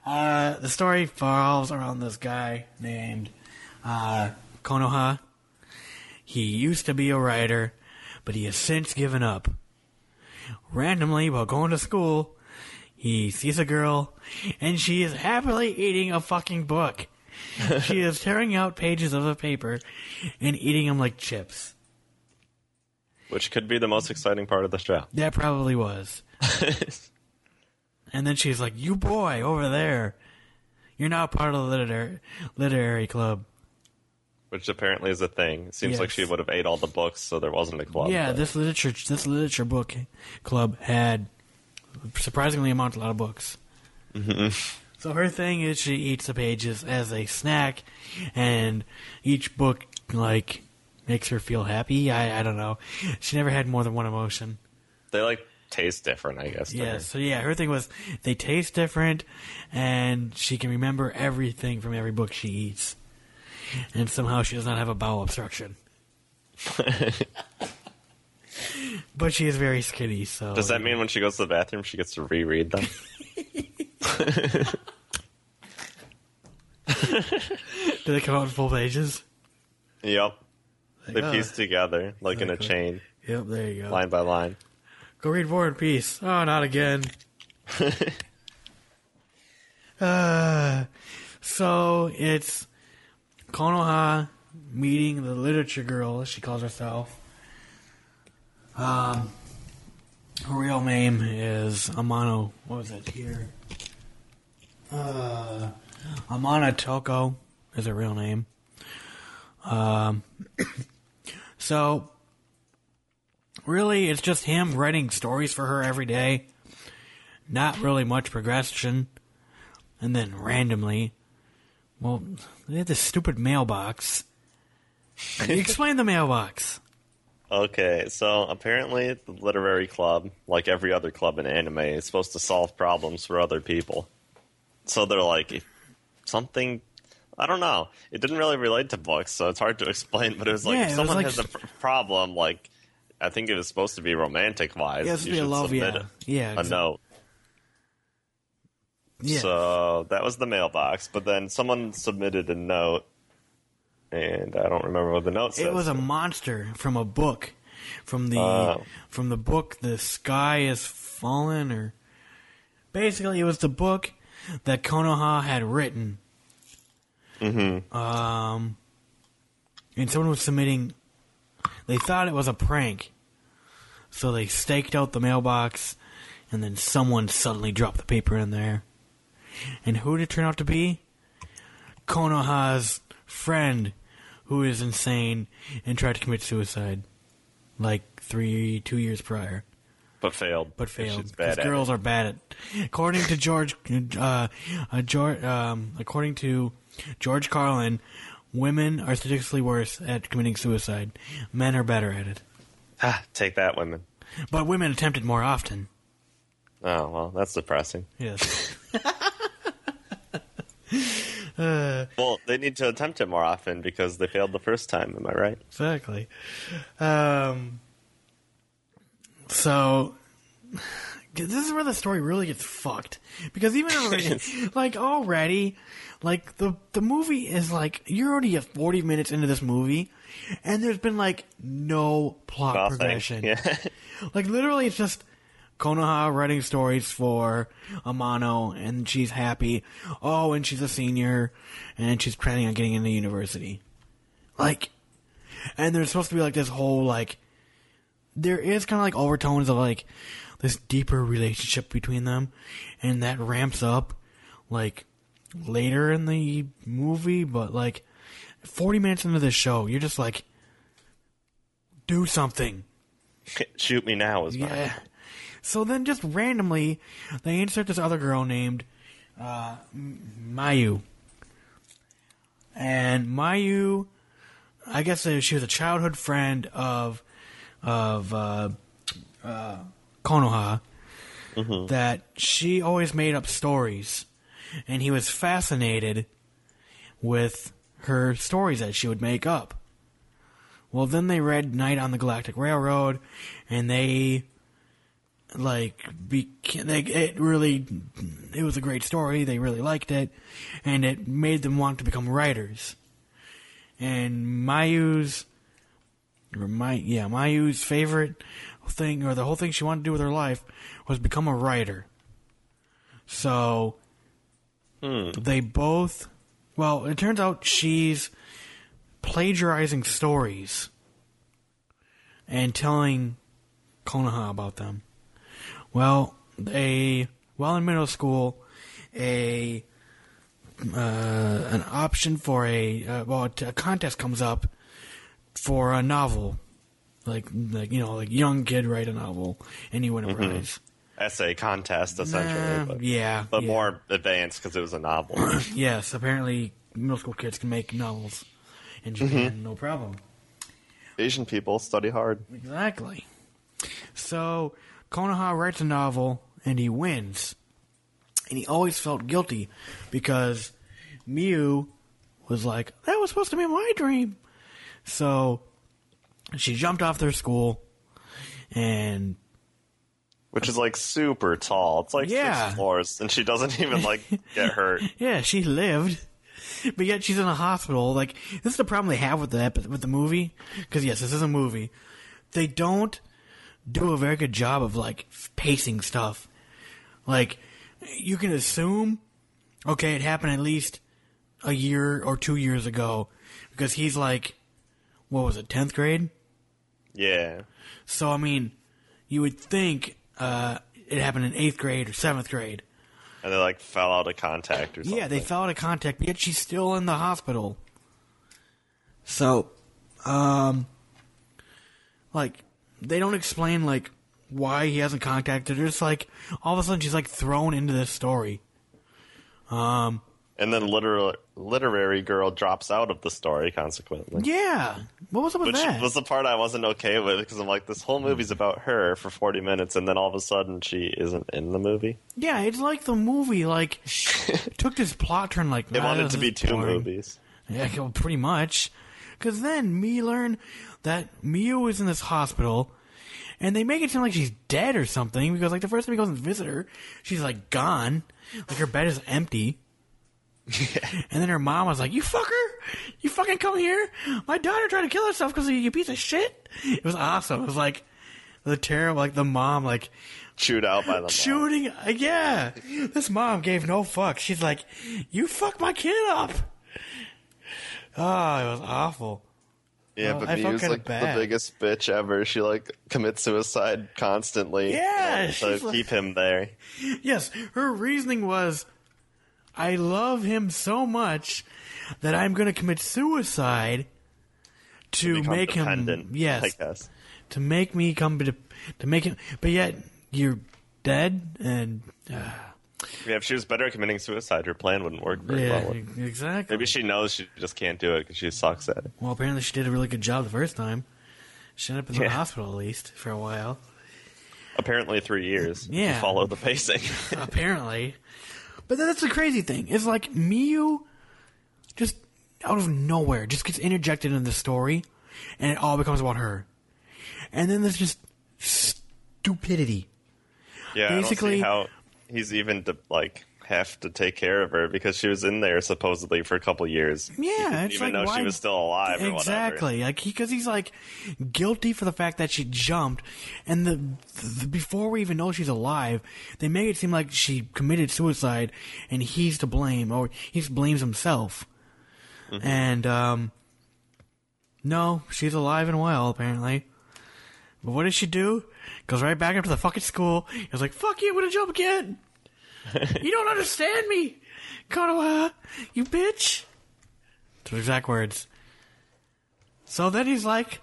Uh, the story revolves around this guy named uh, Konoha. He used to be a writer, but he has since given up. Randomly, while going to school, he sees a girl, and she is happily eating a fucking book. she is tearing out pages of the paper and eating them like chips. Which could be the most exciting part of the show. That probably was. And then she's like, "You boy over there, you're now part of the literary literary club." Which apparently is a thing. It seems like she would have ate all the books, so there wasn't a club. yeah, but- this literature this literature book club had surprisingly amount a lot of books. Mm-hmm. So her thing is she eats the pages as a snack, and each book like makes her feel happy. I I don't know. She never had more than one emotion. they like taste different, I guess. Yeah, her. so yeah, her thing was they taste different, and she can remember everything from every book she eats. And somehow she does not have a bowel obstruction. but she is very skinny, so. Does that mean when she goes to the bathroom, she gets to reread them? Do they come out in full pages? yep. They oh. piece together like in a chain, Yep, there you go. line by line. Go read War and Peace. Oh, not again. uh, so it's Konoha meeting the literature girl, as she calls herself. Um, her real name is Amano. What was it here? Uh, Amana Toko is her real name. Um, so really it's just him writing stories for her every day. Not really much progression. And then randomly, well, they had this stupid mailbox. Explain the mailbox. Okay, so apparently the literary club, like every other club in anime, is supposed to solve problems for other people. So they're like, something. I don't know. It didn't really relate to books, so it's hard to explain. But it was like Yeah, if someone like- has a pr- problem, like I think it was supposed to be romantic wise. Yeah, you supposed to a should love, submit yeah. a, Yeah, a note. Yeah. So that was the mailbox. But then someone submitted a note, and I don't remember what the note said. It was a monster from a book, from the Oh. from the book "The Sky Is Fallen," or basically it was the book that Konoha had written. Mm-hmm. Um, and someone was submitting. They thought it was a prank, so they staked out the mailbox, and then someone suddenly dropped the paper in there. And who did it turn out to be? Konoha's friend, who is insane and tried to commit suicide, like three, two years prior, but failed. but failed because girls it. are bad at. According to George, uh, uh, George, um, according to George Carlin, women are statistically worse at committing suicide. Men are better at it, Ah, take that, women. but women attempt it more often. Oh well, that's depressing. Yes. Well, they need to attempt it more often because they failed the first time. Am I right? Exactly. Um, so this is where the story really gets fucked because even already, like already, like the the movie is like you're already at 40 minutes into this movie, and there's been like no plot Nothing. progression. Yeah. Like literally, it's just Konoha writing stories for Amano, and she's happy. Oh, and she's a senior, and she's planning on getting into university. Like, and there's supposed to be like this whole like, there is kind of like overtones of like this deeper relationship between them, and that ramps up like later in the movie. But like, forty minutes into this show, you're just like, do something. Shoot me now is mine. Yeah. So then, just randomly, they insert this other girl named uh, Mayu, and Mayu, I guess uh, she was a childhood friend of of uh, uh, Konoha. That she always made up stories, and he was fascinated with her stories that she would make up. Well, then they read Night on the Galactic Railroad, and they like beca- they, it really it was a great story. They really liked it, and it made them want to become writers. And Mayu's, my yeah, Mayu's favorite thing, or the whole thing she wanted to do with her life, was become a writer. So they both. Well, it turns out she's plagiarizing stories and telling Konoha about them. Well, a while in middle school, a uh, an option for a uh, well, a contest comes up for a novel, like like you know, like young kid write a novel and you win a prize. Essay contest essentially, Nah, but, yeah, but yeah. more advanced because it was a novel. Yes, apparently middle school kids can make novels in mm-hmm. Japan, no problem. Asian people study hard. Exactly. So Konoha writes a novel and he wins. And he always felt guilty because Miu was like, that was supposed to be my dream. So she jumped off their school and Which is like super tall. It's like Yeah. six floors, and she doesn't even like get hurt. yeah, she lived. But yet she's in a hospital. Like this is the problem they have with the epi- with the movie. Because yes, this is a movie. They don't do a very good job of like pacing stuff. Like you can assume, okay, it happened at least a year or two years ago, because he's like, what was it, tenth grade? Yeah. So I mean, you would think uh, it happened in eighth grade or seventh grade. And they like fell out of contact or something. Yeah, they fell out of contact, but yet she's still in the hospital. So, um, like, they don't explain, like, why he hasn't contacted her. It's like, all of a sudden she's, like, thrown into this story. Um, And then literal, literary girl drops out of the story consequently. yeah. What was up with Which that? was the part I wasn't okay with because I'm like, this whole movie's about her for 40 minutes, and then all of a sudden she isn't in the movie. yeah, it's like the movie, like, took this plot turn, like, They nah, wanted to be two boring. movies. Yeah, well, pretty much. Because then me learn that Miu is in this hospital, and they make it seem like she's dead or something because like the first time he goes and visit her, she's like gone, like her bed is empty. And then her mom was like, "You fucker, you fucking come here! My daughter tried to kill herself because you, you piece of shit." It was awesome. It was like the terrible, like the mom, like Chewed out by the shooting. uh, Yeah, this mom gave no fuck. She's like, "You fuck my kid up." Oh, it was awful. Yeah, but I felt like bad. the biggest bitch ever. She like commits suicide constantly. Yeah, to like- keep him there. Yes, her reasoning was, "I love him so much that I'm going to commit suicide to Become make him yes, I guess. to make me come to to make him. But yet you're dead, and uh, Yeah, if she was better at committing suicide, her plan wouldn't work very yeah, well. exactly. Maybe she knows she just can't do it because she sucks at it. Well, apparently she did a really good job the first time. She ended up in the Yeah. hospital at least for a while. Apparently, three years. Yeah. follow the pacing. apparently. But that's the crazy thing. It's like Miu just out of nowhere just gets interjected in the story and it all becomes about her. And then there's just stupidity. yeah, Basically- I don't see how he's even to, like have to take care of her because she was in there supposedly for a couple years. Yeah, it's even like though why she was still alive. Or whatever. Exactly. Like because he's like guilty for the fact that she jumped, and the, the before we even know she's alive, they make it seem like she committed suicide, and he's to blame, or he blames himself. Mm-hmm. And um, no, she's alive and well apparently. But what does she do? Goes right back up to the fucking school. He's like, "Fuck you! I'm gonna jump again." you don't understand me, Konoha, you bitch. To exact words. So then he's like,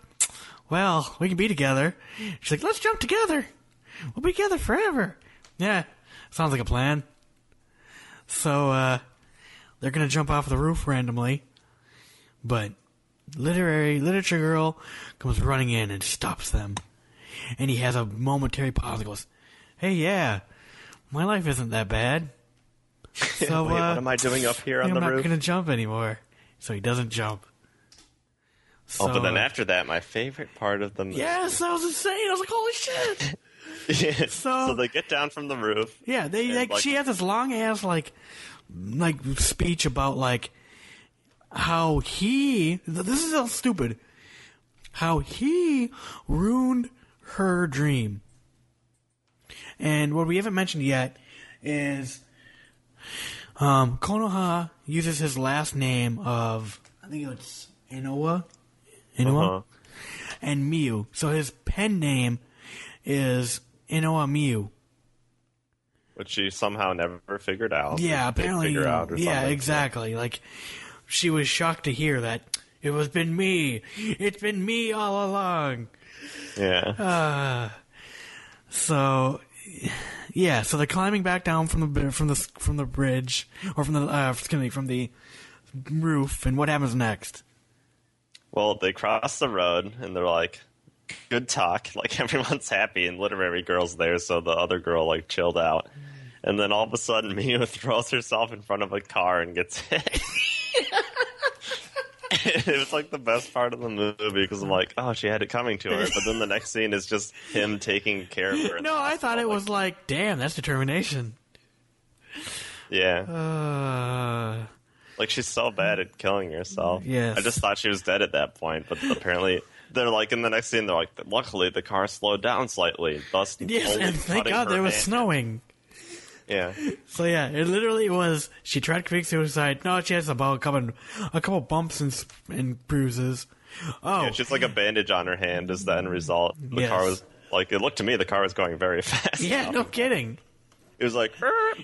well, we can be together. She's like, let's jump together. We'll be together forever. Yeah, sounds like a plan. So, uh, they're gonna jump off the roof randomly. But, literary, literature girl comes running in and stops them. And he has a momentary pause and goes, hey, yeah, my life isn't that bad. So, Wait, uh, what am I doing up here on the roof? I'm not gonna jump anymore. So he doesn't jump. oh, but then after that, my favorite part of the movie. Yes, that was insane. I was like, holy shit. Yeah. So- so they get down from the roof. Yeah, they like, like- she has this long ass like like speech about like how he this is all stupid. How he ruined her dream. And what we haven't mentioned yet is um Konoha uses his last name of I think it's Inoue. Inoue? Uh-huh. and Miu. So his pen name is Inoue Miu. Which she somehow never figured out. Yeah, apparently. Figure out or yeah, something. exactly. Like she was shocked to hear that it was been me. It's been me all along. Yeah. Uh, So yeah, so they're climbing back down from the from the from the bridge or from the uh, excuse me from the roof, and what happens next? Well, they cross the road and they're like, good talk. Like everyone's happy and literary girl's there, so the other girl like chilled out. And then all of a sudden, Mia throws herself in front of a car and gets hit. it was like the best part of the movie because I'm like, oh, she had it coming to her. But then the next scene is just him taking care of her. No, I thought it was like, damn, that's determination. yeah, Uh, like she's so bad at killing herself. Yes. I just thought she was dead at that point, but apparently. They're like in the next scene. They're like, luckily the car slowed down slightly, thus yes, and thank God there was hand. snowing. Yeah, So yeah, it literally was. She tried to commit suicide. No, she has about a couple, a couple bumps and and bruises. Oh, Yeah, just like a bandage on her hand is the end result. The Yes. car was like it looked to me the car was going very fast. yeah, no kidding. It was like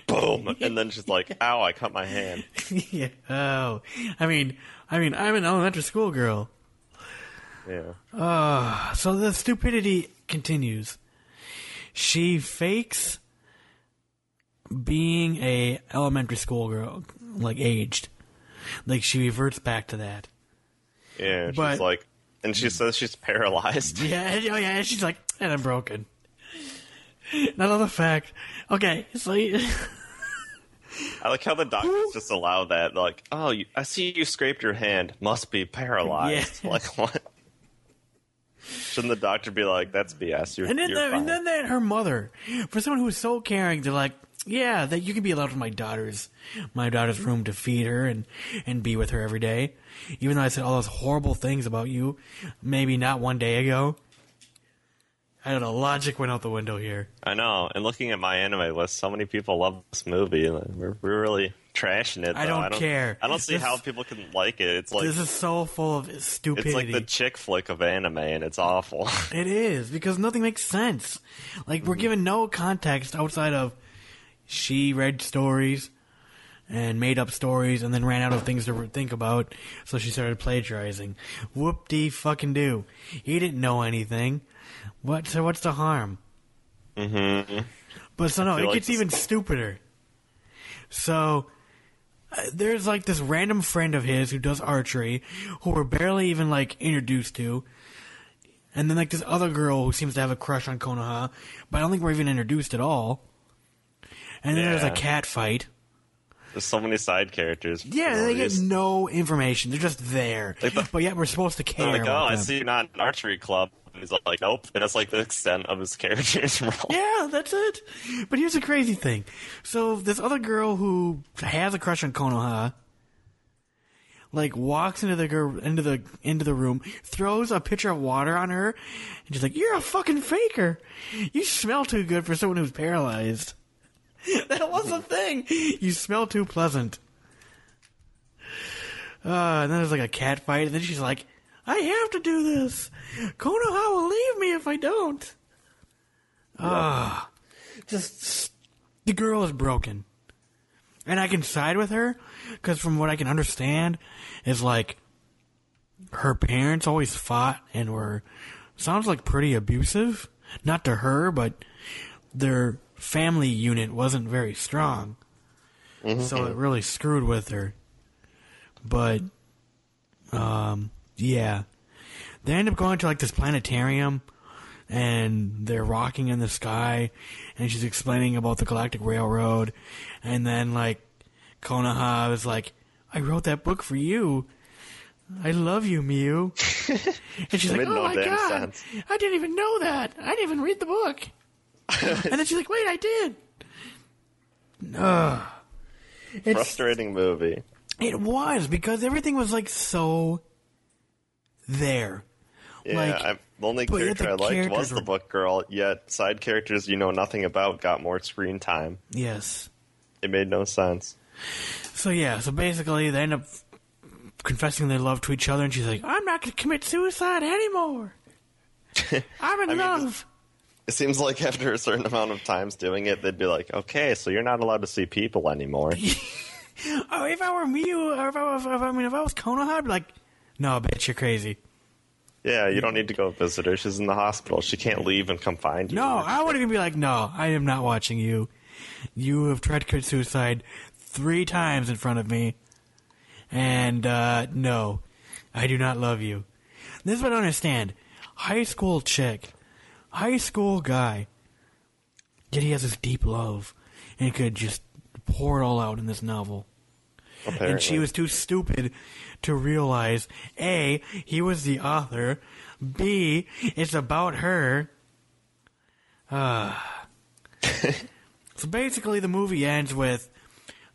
boom, and then she's like, "Ow, I cut my hand." yeah. Oh, I mean, I mean, I'm an elementary school girl. Yeah, ah, So the stupidity continues. She fakes being a elementary school girl, like aged. Like she reverts back to that. yeah. She's But- like, and she says she's paralyzed. Yeah, oh yeah, and she's like, and I'm broken. Not on the fact. Okay, so I like how the doctors just allow that. Like, oh, you, I see you scraped your hand. Must be paralyzed. Yeah. Like what? Shouldn't the doctor be like, "That's BS"? You're, And then, the, and then that her mother, for someone who was so caring, they're like, yeah, that you can be allowed in my daughter's, my daughter's room to feed her and and be with her every day, even though I said all those horrible things about you, maybe not one day ago. I don't know. Logic went out the window here. I know. And looking at my anime list, so many people love this movie. We're, we're really trashing it. I though. don't care. I don't see This- how people can like it. It's like this is so full of stupidity. it's like the chick flick of anime, and it's awful. It is because nothing makes sense. Like we're mm-hmm. given no context outside of she read stories and made up stories and then ran out of things to think about, so she started plagiarizing. Whoop de fucking do. He didn't know anything. What? So what's the harm? Mm-hmm. But so no, it like gets even stupider. So uh, there's like this random friend of his who does archery, who we're barely even like introduced to. And then like this other girl who seems to have a crush on Konoha, but I don't think we're even introduced at all. And then there's a cat fight. There's so many side characters. Yeah, they get no information. They're just there. Like the- but yet we're supposed to care. Like, oh, I them. see you're not an archery club. And he's like, nope. And that's like the extent of his character's role. Yeah, that's it. But here's the crazy thing. So this other girl who has a crush on Konoha, like walks into the girl into the into the room, throws a pitcher of water on her, and she's like, "You're a fucking faker. You smell too good for someone who's paralyzed." that was the thing. You smell too pleasant. Uh, and then there's like a cat fight, and then she's like, "I have to do this. Konoha will leave me if I don't." Ah, just the girl is broken, and I can side with her because from what I can understand, is like her parents always fought and were sounds like pretty abusive. Not to her, but their family unit wasn't very strong, so it really screwed with her. But, um, yeah, they end up going to like this planetarium and they're rocking in the sky and she's explaining about the Galactic Railroad and then like Konoha is like, I wrote that book for you. I love you, Miu. and she's like, Oh my god, sense. I didn't even know that. I didn't even read the book. and then she's like, Wait, I did. No. It's, Frustrating movie. it was because everything was like so there. Yeah, Like, I'm, the only character the I liked was the book girl. Yet side characters you know nothing about got more screen time. Yes. It made no sense. So yeah, so basically they end up confessing their love to each other, and she's like, "I'm not going to commit suicide anymore. I'm in mean, love." It seems like after a certain amount of times doing it, they'd be like, "Okay, so you're not allowed to see people anymore." Oh, if I were Miu, or if I, was, if I mean, if I was Konoha, I'd be like, "No, bitch, you're crazy." yeah, you don't need to go visit her. She's in the hospital. She can't leave and come find you. No, I would even be like, "No, I am not watching you. You have tried to commit suicide three times in front of me, and uh, no, I do not love you." This is what I understand. High school chick, high school guy, yet he has this deep love, and could just pour it all out in this novel. Apparently. And she was too stupid to realize A, he was the author, B, it's about her. Ah. so basically, the movie ends with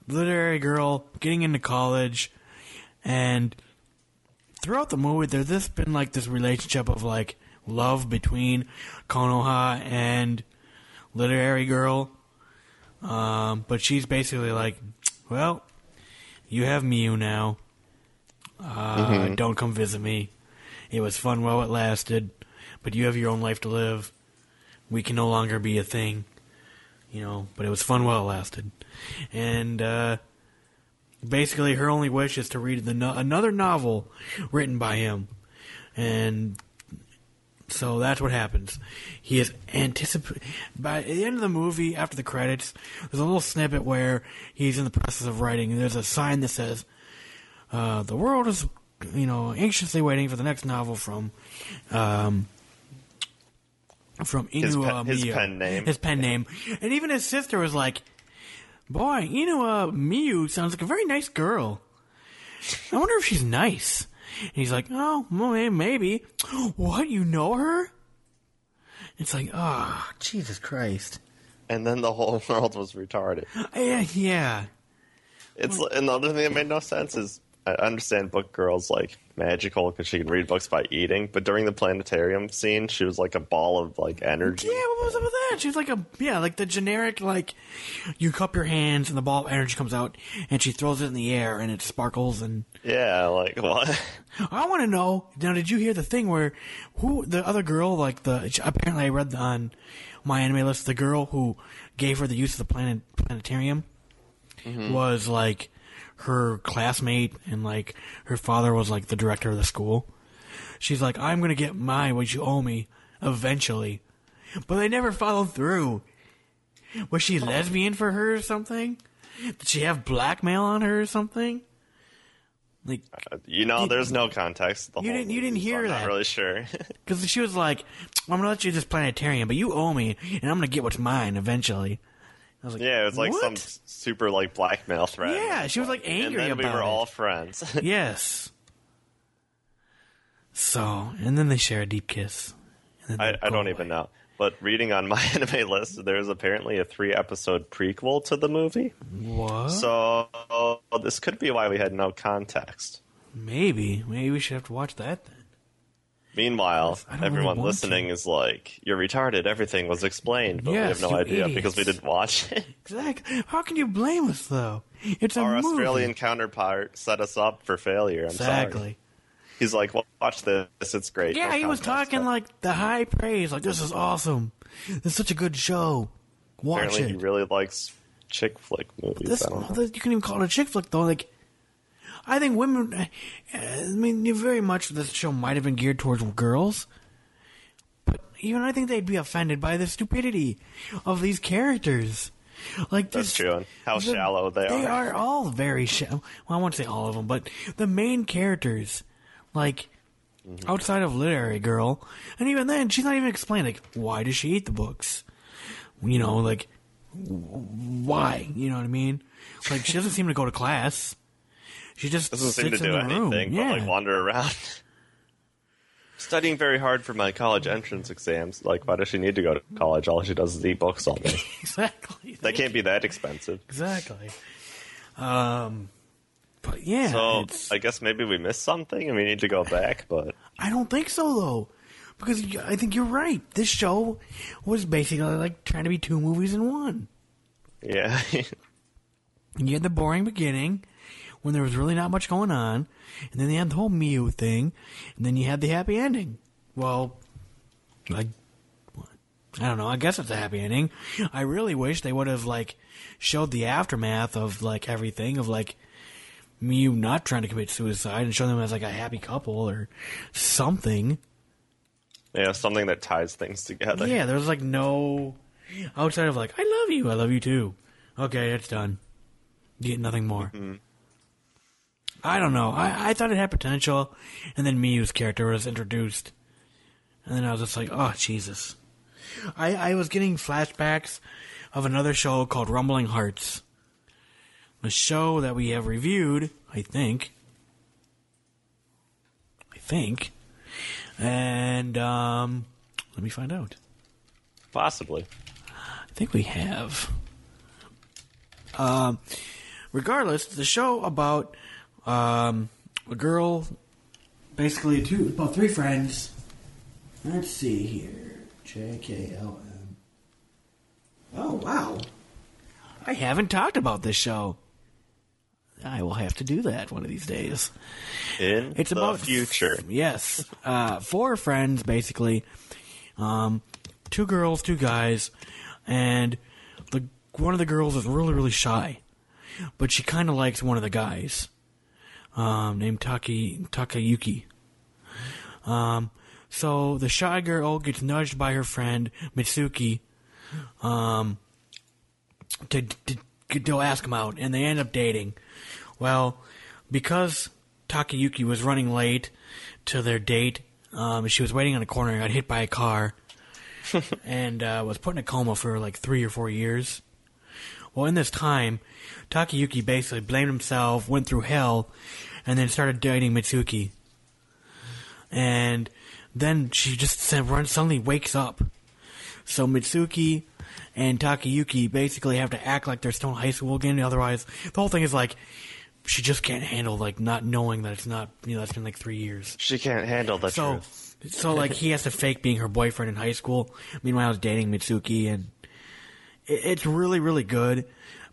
literary girl getting into college, and throughout the movie, there's this been like this relationship of like love between Konoha and literary girl. Um, but she's basically like, well, you have Miu now. Uh, Don't come visit me. It was fun while it lasted, but you have your own life to live. We can no longer be a thing, you know. But it was fun while it lasted, and uh, basically, her only wish is to read the no- another novel written by him, and so that's what happens. He is anticipate by the end of the movie. After the credits, there's a little snippet where he's in the process of writing, and there's a sign that says, uh, "The world is, you know, anxiously waiting for the next novel from." Um, from Inu His pen- his pen name. His pen name. And even his sister was like, Boy, Inu uh, Miyu sounds like a very nice girl. I wonder if she's nice. And he's like, oh, well, maybe. What? You know her? It's like, oh, Jesus Christ. And then the whole world was retarded. Yeah, yeah. It's and the other thing that made no sense is I understand book girls like magical because she can read books by eating, but during the planetarium scene, she was like a ball of like energy. Yeah, what was up with that? She's like a yeah, like the generic like you cup your hands and the ball of energy comes out and she throws it in the air and it sparkles and Yeah, like what? I want to know now. Did you hear the thing where who the other girl like the apparently I read on my anime list the girl who gave her the use of the planet planetarium mm-hmm. was like her classmate and like her father was like the director of the school. She's like, I'm gonna get my what you owe me eventually, but they never followed through. Was she lesbian for her or something? Did she have blackmail on her or something? Like, uh, You know, there's no context. The You didn't- you didn't hear I'm that. Not really sure. Because she was like, I'm gonna let you this planetarium, but you owe me, and I'm gonna get what's mine eventually. I was like, yeah, it was like what? some super like blackmail threat. Yeah, she was like angry and then about we were it. all friends. yes. So, and then they share a deep kiss. I, I don't even know. But reading on my anime list, there's apparently a three episode prequel to the movie. What? So this could be why we had no context. maybe, maybe we should have to watch that then. Meanwhile, I don't really everyone listening to. is like, "You're retarded. Everything was explained, but Yes, we have no idea idiots. because we didn't watch it." Exactly. How can you blame us though? It's a Our movie. Australian counterpart set us up for failure. I'm sorry. exactly. He's like, well, "Watch this. It's great." Yeah, No he was talking like the high praise, like this is awesome. This is such a good show. Watch Apparently, it. he really likes chick flick movies. This, I don't know. you can even call it a chick flick though. Like, I think women. uh, I mean, you very much this show might have been geared towards girls, but even I think they'd be offended by the stupidity of these characters. Like That's this, true, and how the- shallow they They are. They are all very shallow. Well, I won't say all of them, but the main characters, like. Mm-hmm. Outside of literary girl, and even then, she's not even explained. Like, why does she eat the books? You know, like, why? You know what I mean? Like she doesn't seem to go to class. She just doesn't seem to do in the room. anything yeah. but like wander around. Studying very hard for my college entrance exams. Like, why does she need to go to college? All she does is eat books all day. exactly. they can't be that expensive. Exactly. Um, but yeah, So it's, I guess maybe we missed something and we need to go back. But I don't think so though, because I think you're right. This show was basically like trying to be two movies in one. yeah, You had the boring beginning when there was really not much going on, and then they had the whole Miu thing, and then you had the happy ending. Well, like, I don't know. I guess it's a happy ending. I really wish they would have like showed the aftermath of like everything of like Miu not trying to commit suicide and show them as like a happy couple or something. yeah, something that ties things together. Yeah, there was like no outside of like I love you, I love you too. Okay, it's done. You get nothing more. Mm-hmm. I don't know. I, I thought it had potential, and then Miu's character was introduced, and then I was just like, oh Jesus. I I was getting flashbacks of another show called Rumbling Hearts, a show that we have reviewed, I think. I think, and um, let me find out. Possibly. I think we have. Um, regardless, the show about um, a girl, basically two, about three friends. Let's see here, J K L M. Oh wow! I haven't talked about this show. I will have to do that one of these days. In It's the about future. Yes, uh, four friends basically. Um, two girls, two guys, and the one of the girls is really really shy, but she kind of likes one of the guys, um, named Taki Takayuki. Um, so the shy girl gets nudged by her friend Mitsuki, um, to, to to ask him out, and they end up dating. Well, because Takayuki was running late to their date, um, she was waiting on a corner and got hit by a car, and uh, was put in a coma for like three or four years. Well, in this time, Takayuki basically blamed himself, went through hell, and then started dating Mitsuki. and then she just suddenly wakes up. So Mitsuki and Takayuki basically have to act like they're still in high school again. Otherwise, the whole thing is like she just can't handle like not knowing that it's not you know that's been like three years. She can't handle the So truth. so like he has to fake being her boyfriend in high school. Meanwhile, he's dating Mitsuki, and it, it's really really good.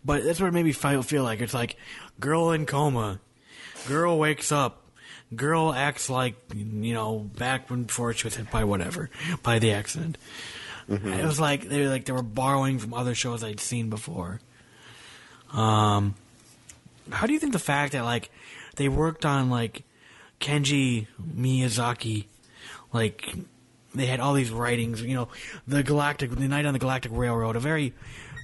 But that's what it made me feel, feel like. It's like girl in coma, girl wakes up, girl acts like you know back when before she was hit by whatever by the accident. It was like they were like they were borrowing from other shows I'd seen before. Um, how do you think the fact that like they worked on like Kenji Miyazaki, like they had all these writings, you know, the Galactic, the Night on the Galactic Railroad, a very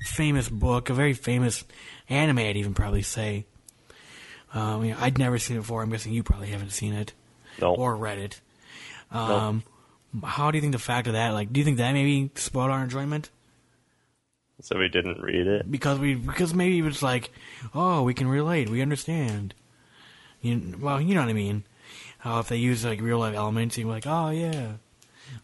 famous book, a very famous anime, I'd even probably say. Um, you know, I'd never seen it before. I'm guessing you probably haven't seen it No. or read it. Um, How do you think the fact of that, like, do you think that maybe spoiled our enjoyment? So we didn't read it. because we because maybe it was like, oh, we can relate, we understand. You well, you know what I mean. How if they use like real life elements, you're like, oh yeah,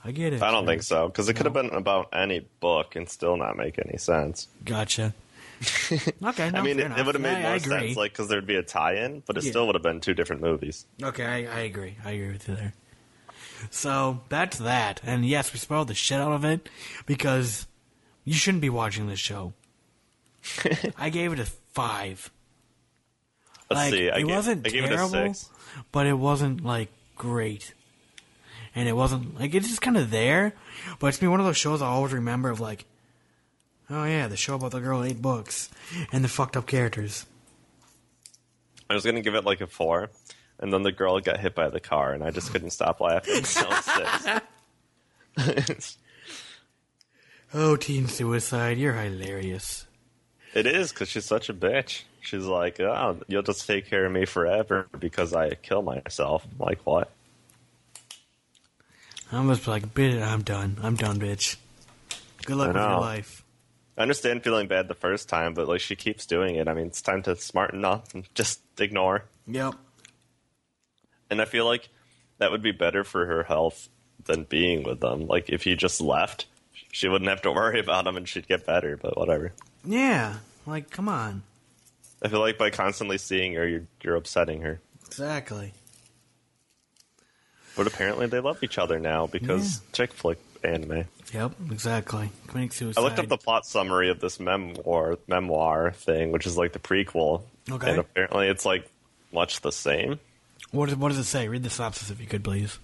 I get it. I don't think so because it could have been about any book and still not make any sense. Gotcha. okay, no, I mean, it, it would have made I, more I sense, like because there'd be a tie-in, but it Yeah. still would have been two different movies. Okay, I, I agree. I agree with you there. So that's that, and yes, we spoiled the shit out of it because you shouldn't be watching this show. I gave it a five. Let's like, see. I it gave, wasn't I terrible, it a six. but it wasn't like great, and it wasn't like it's just kind of there. But it's been one of those shows I always remember of like, oh yeah, the show about the girl who ate books and the fucked up characters. I was gonna give it like a four, and then the girl got hit by the car, and I just couldn't stop laughing. So. Oh, teen suicide, you're hilarious. it is because she's such a bitch. She's like, "Oh, you'll just take care of me forever because I kill myself." I'm like what? I'm just like, bitch, I'm done. I'm done, bitch. Good luck with your life. I understand feeling bad the first time, but like she keeps doing it. I mean, it's time to smarten up and just ignore. Yep. And I feel like that would be better for her health than being with them. Like if he just left, she wouldn't have to worry about him and she'd get better. But whatever. Yeah. Like, come on. I feel like by constantly seeing her, you're you're upsetting her. Exactly. But apparently they love each other now because chick flick anime. Yep. Exactly. Committing suicide. I looked up the plot summary of this memoir memoir thing, which is like the prequel. Okay. And apparently it's like much the same. What does, what does it say? Read the synopsis if you could, please.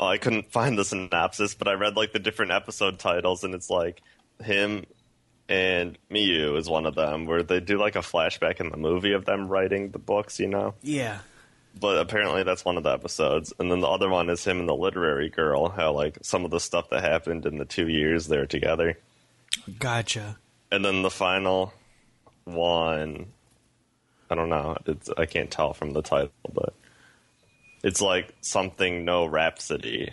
Oh, I couldn't find the synopsis, but I read like the different episode titles, and it's like him and Miu is one of them, where they do like a flashback in the movie of them writing the books, you know. Yeah. But apparently that's one of the episodes, and then the other one is him and the literary girl. How like some of the stuff that happened in the two years they were together, Gotcha. and then the final one. I don't know. It's I can't tell from the title, but it's like something no rhapsody.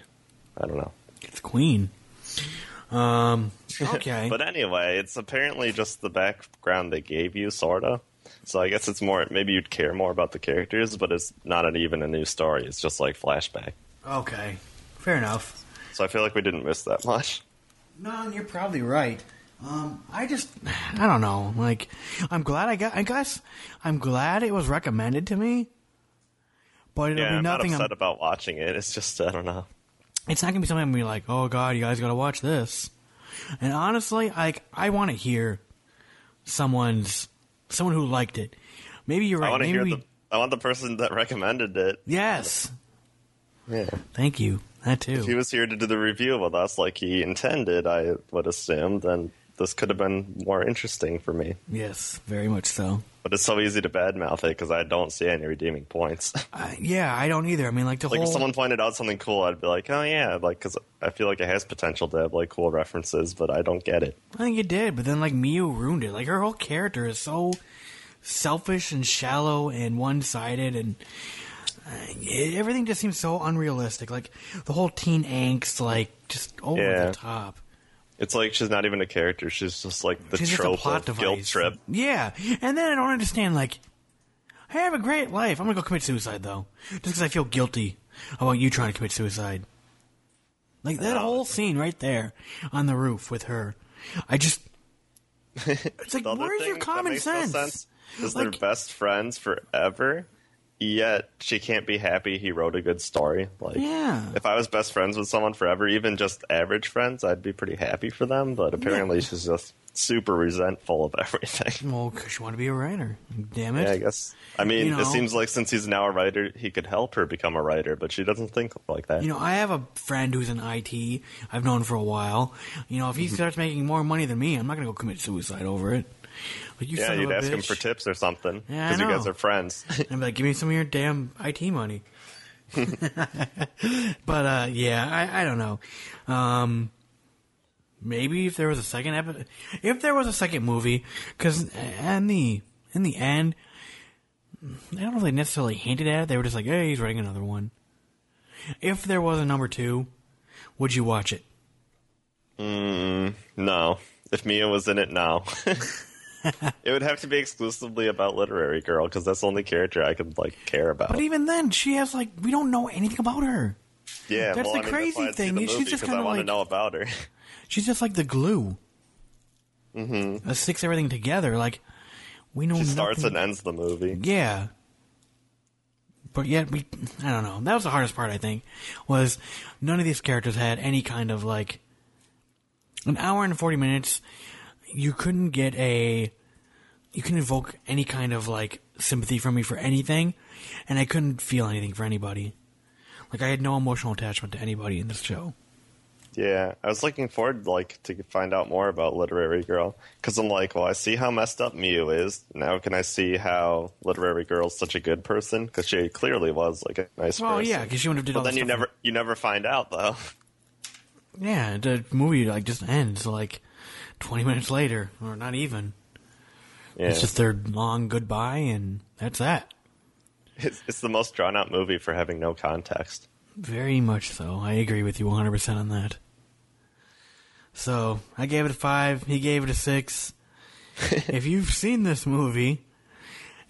I don't know. It's Queen. Um. Okay. But anyway, it's apparently just the background they gave you, sorta. So I guess it's more maybe you'd care more about the characters, but it's not an, even a new story. It's just like flashback. okay. Fair enough. So I feel like we didn't miss that much. No, you're probably right. Um, I just, I don't know. Like, I'm glad I got. I guess I'm glad it was recommended to me. But it'll Yeah, be I'm not nothing. upset I'm, about watching it. It's just I don't know. it's not gonna be something I'm gonna be like, oh god, you guys gotta watch this. And honestly, like, I want to hear someone's someone who liked it. Maybe you're right. I want to hear we, the. I want the person that recommended it. yes. Yeah. Thank you. That too. If he was here to do the review with us like he intended, I would assume, then this could have been more interesting for me. yes, very much so. But it's so easy to badmouth it because I don't see any redeeming points. Uh, yeah, I don't either. I mean, like the like whole. if someone pointed out something cool, I'd be like, oh yeah, like because I feel like it has potential to have like cool references, but I don't get it. I think it did, but then like Miu ruined it. Like her whole character is so selfish and shallow and one-sided, and uh, it, everything just seems so unrealistic. Like the whole teen angst, like just over Yeah. the top. It's like she's not even a character; she's just like the She's trope plot of guilt device. trip. Yeah, and then I don't understand. Like, I have a great life. I'm gonna go commit suicide though, just because I feel guilty about you trying to commit suicide. Like that whole scene right there on the roof with her. I just. It's like, where's your common sense? is Like- they're best friends forever, yet she can't be happy he wrote a good story. Like, Yeah. if I was best friends with someone forever, even just average friends, I'd be pretty happy for them. But apparently, she's just super resentful of everything. Well, because you want to be a writer. Damn it. Yeah, I guess. I mean, You know- it seems like since he's now a writer, he could help her become a writer, but she doesn't think like that. You know, I have a friend who's in IT. I've known for a while. You know, if he Mm-hmm. starts making more money than me, I'm not going to go commit suicide over it. Like, you yeah, you'd ask him for tips or something Yeah, because you guys are friends. And be like, give me some of your damn IT money. but uh, yeah, I, I don't know. Um, maybe if there was a second episode, if there was a second movie, because in the in the end, I don't know if they necessarily hinted at it. They were just like, "Hey, he's writing another one." If there was a number two, would you watch it? No. If Mia was in it, no. it would have to be exclusively about Literary Girl because that's the only character I could like care about. But even then, she has like we don't know anything about her. yeah, that's well, the I mean, crazy that's why I'd see thing, the she's just 'cause I kinda want to like- know about her. She's just like the glue mm-hmm. that sticks everything together. Like we know She nothing. starts and ends the movie. Yeah. But yet we I don't know. That was the hardest part I think was none of these characters had any kind of like an hour and 40 minutes you couldn't get a you couldn't evoke any kind of like sympathy from me for anything and I couldn't feel anything for anybody. Like I had no emotional attachment to anybody in this show. Yeah, I was looking forward like to find out more about Literary Girl because I'm like, well, I see how messed up Miu is. Now can I see how Literary Girl's such a good person? Because she clearly was like a nice Well, person. yeah, because she wouldn't have did But all then you never you never find out though. Yeah, the movie like just ends like 20 minutes later or not even. Yeah. It's just their long goodbye, and that's that. It's, it's the most drawn out movie for having no context. Very much so. I agree with you 100% on that. So, I gave it a 5. He gave it a 6. if you've seen this movie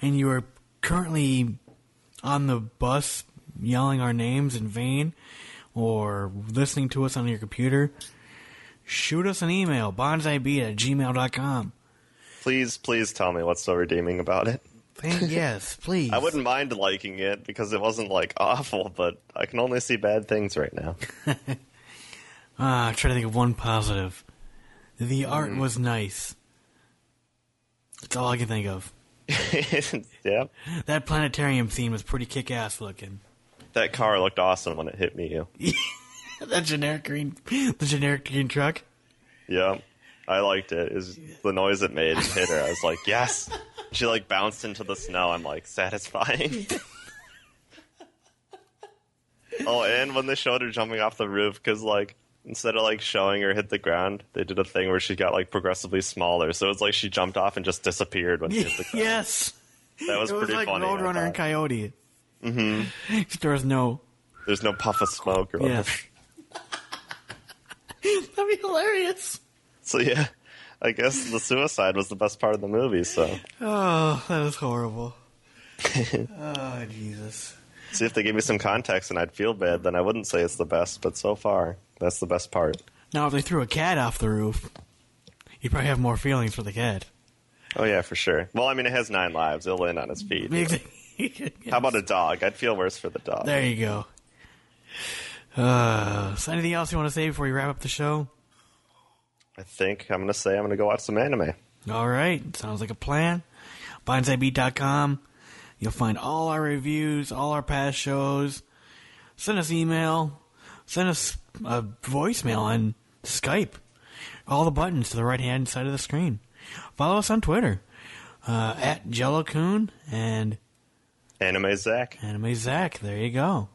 and you are currently on the bus yelling our names in vain or listening to us on your computer, shoot us an email, bonsaibeat at gmail.com. Please, please tell me what's so redeeming about it. Thank, yes, please. I wouldn't mind liking it because it wasn't like awful, but I can only see bad things right now. Ah, I'm trying to think of one positive. The art Mm. was nice. That's all I can think of. yeah, That planetarium scene was pretty kick-ass looking. that car looked awesome when it hit me. that generic green, the generic green truck. Yeah, I liked it. It was the noise it made hit her. I was like, yes. She like bounced into the snow. I'm like, satisfying. oh, and when they showed her jumping off the roof, because like instead of like showing her hit the ground, they did a thing where she got like progressively smaller. So it was like she jumped off and just disappeared when she hit the ground. yes, that was it was pretty like funny. Roadrunner and. Coyote. Mm-hmm. There was no. There's no puff of smoke. Or Yes. That'd be hilarious. So yeah, I guess the suicide was the best part of the movie. So Oh, that is horrible. oh Jesus. see if they gave me some context and I'd feel bad, then I wouldn't say it's the best. But so far, that's the best part. Now, if they threw a cat off the roof, you'd probably have more feelings for the cat. Oh yeah, for sure. Well, I mean, it has nine lives. It'll land on its feet. How about a dog? I'd feel worse for the dog. There you go. Uh, so anything else you want to say before we wrap up the show? I think I'm gonna say I'm gonna go watch some anime. All right, sounds like a plan. bonsaibeat.com. You'll find all our reviews, all our past shows. Send us email. Send us a voicemail on Skype. All the buttons to the right hand side of the screen. Follow us on Twitter uh, at Jellokun and Anime Zac. Anime Zac. There you go.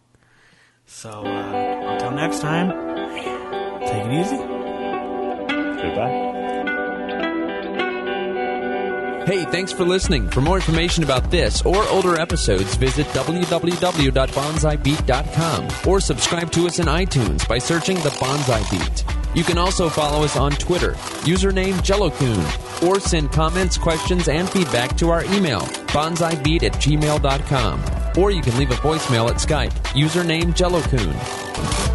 So uh, until next time, take it easy. Goodbye. Hey, thanks for listening. For more information about this or older episodes, visit www.bonsaibeat.com or subscribe to us in iTunes by searching The Bonsai Beat. You can also follow us on Twitter, username Jellokun, or send comments, questions, and feedback to our email, bonsaibeat at gmail.com. Or you can leave a voicemail at Skype. Username Jellokun.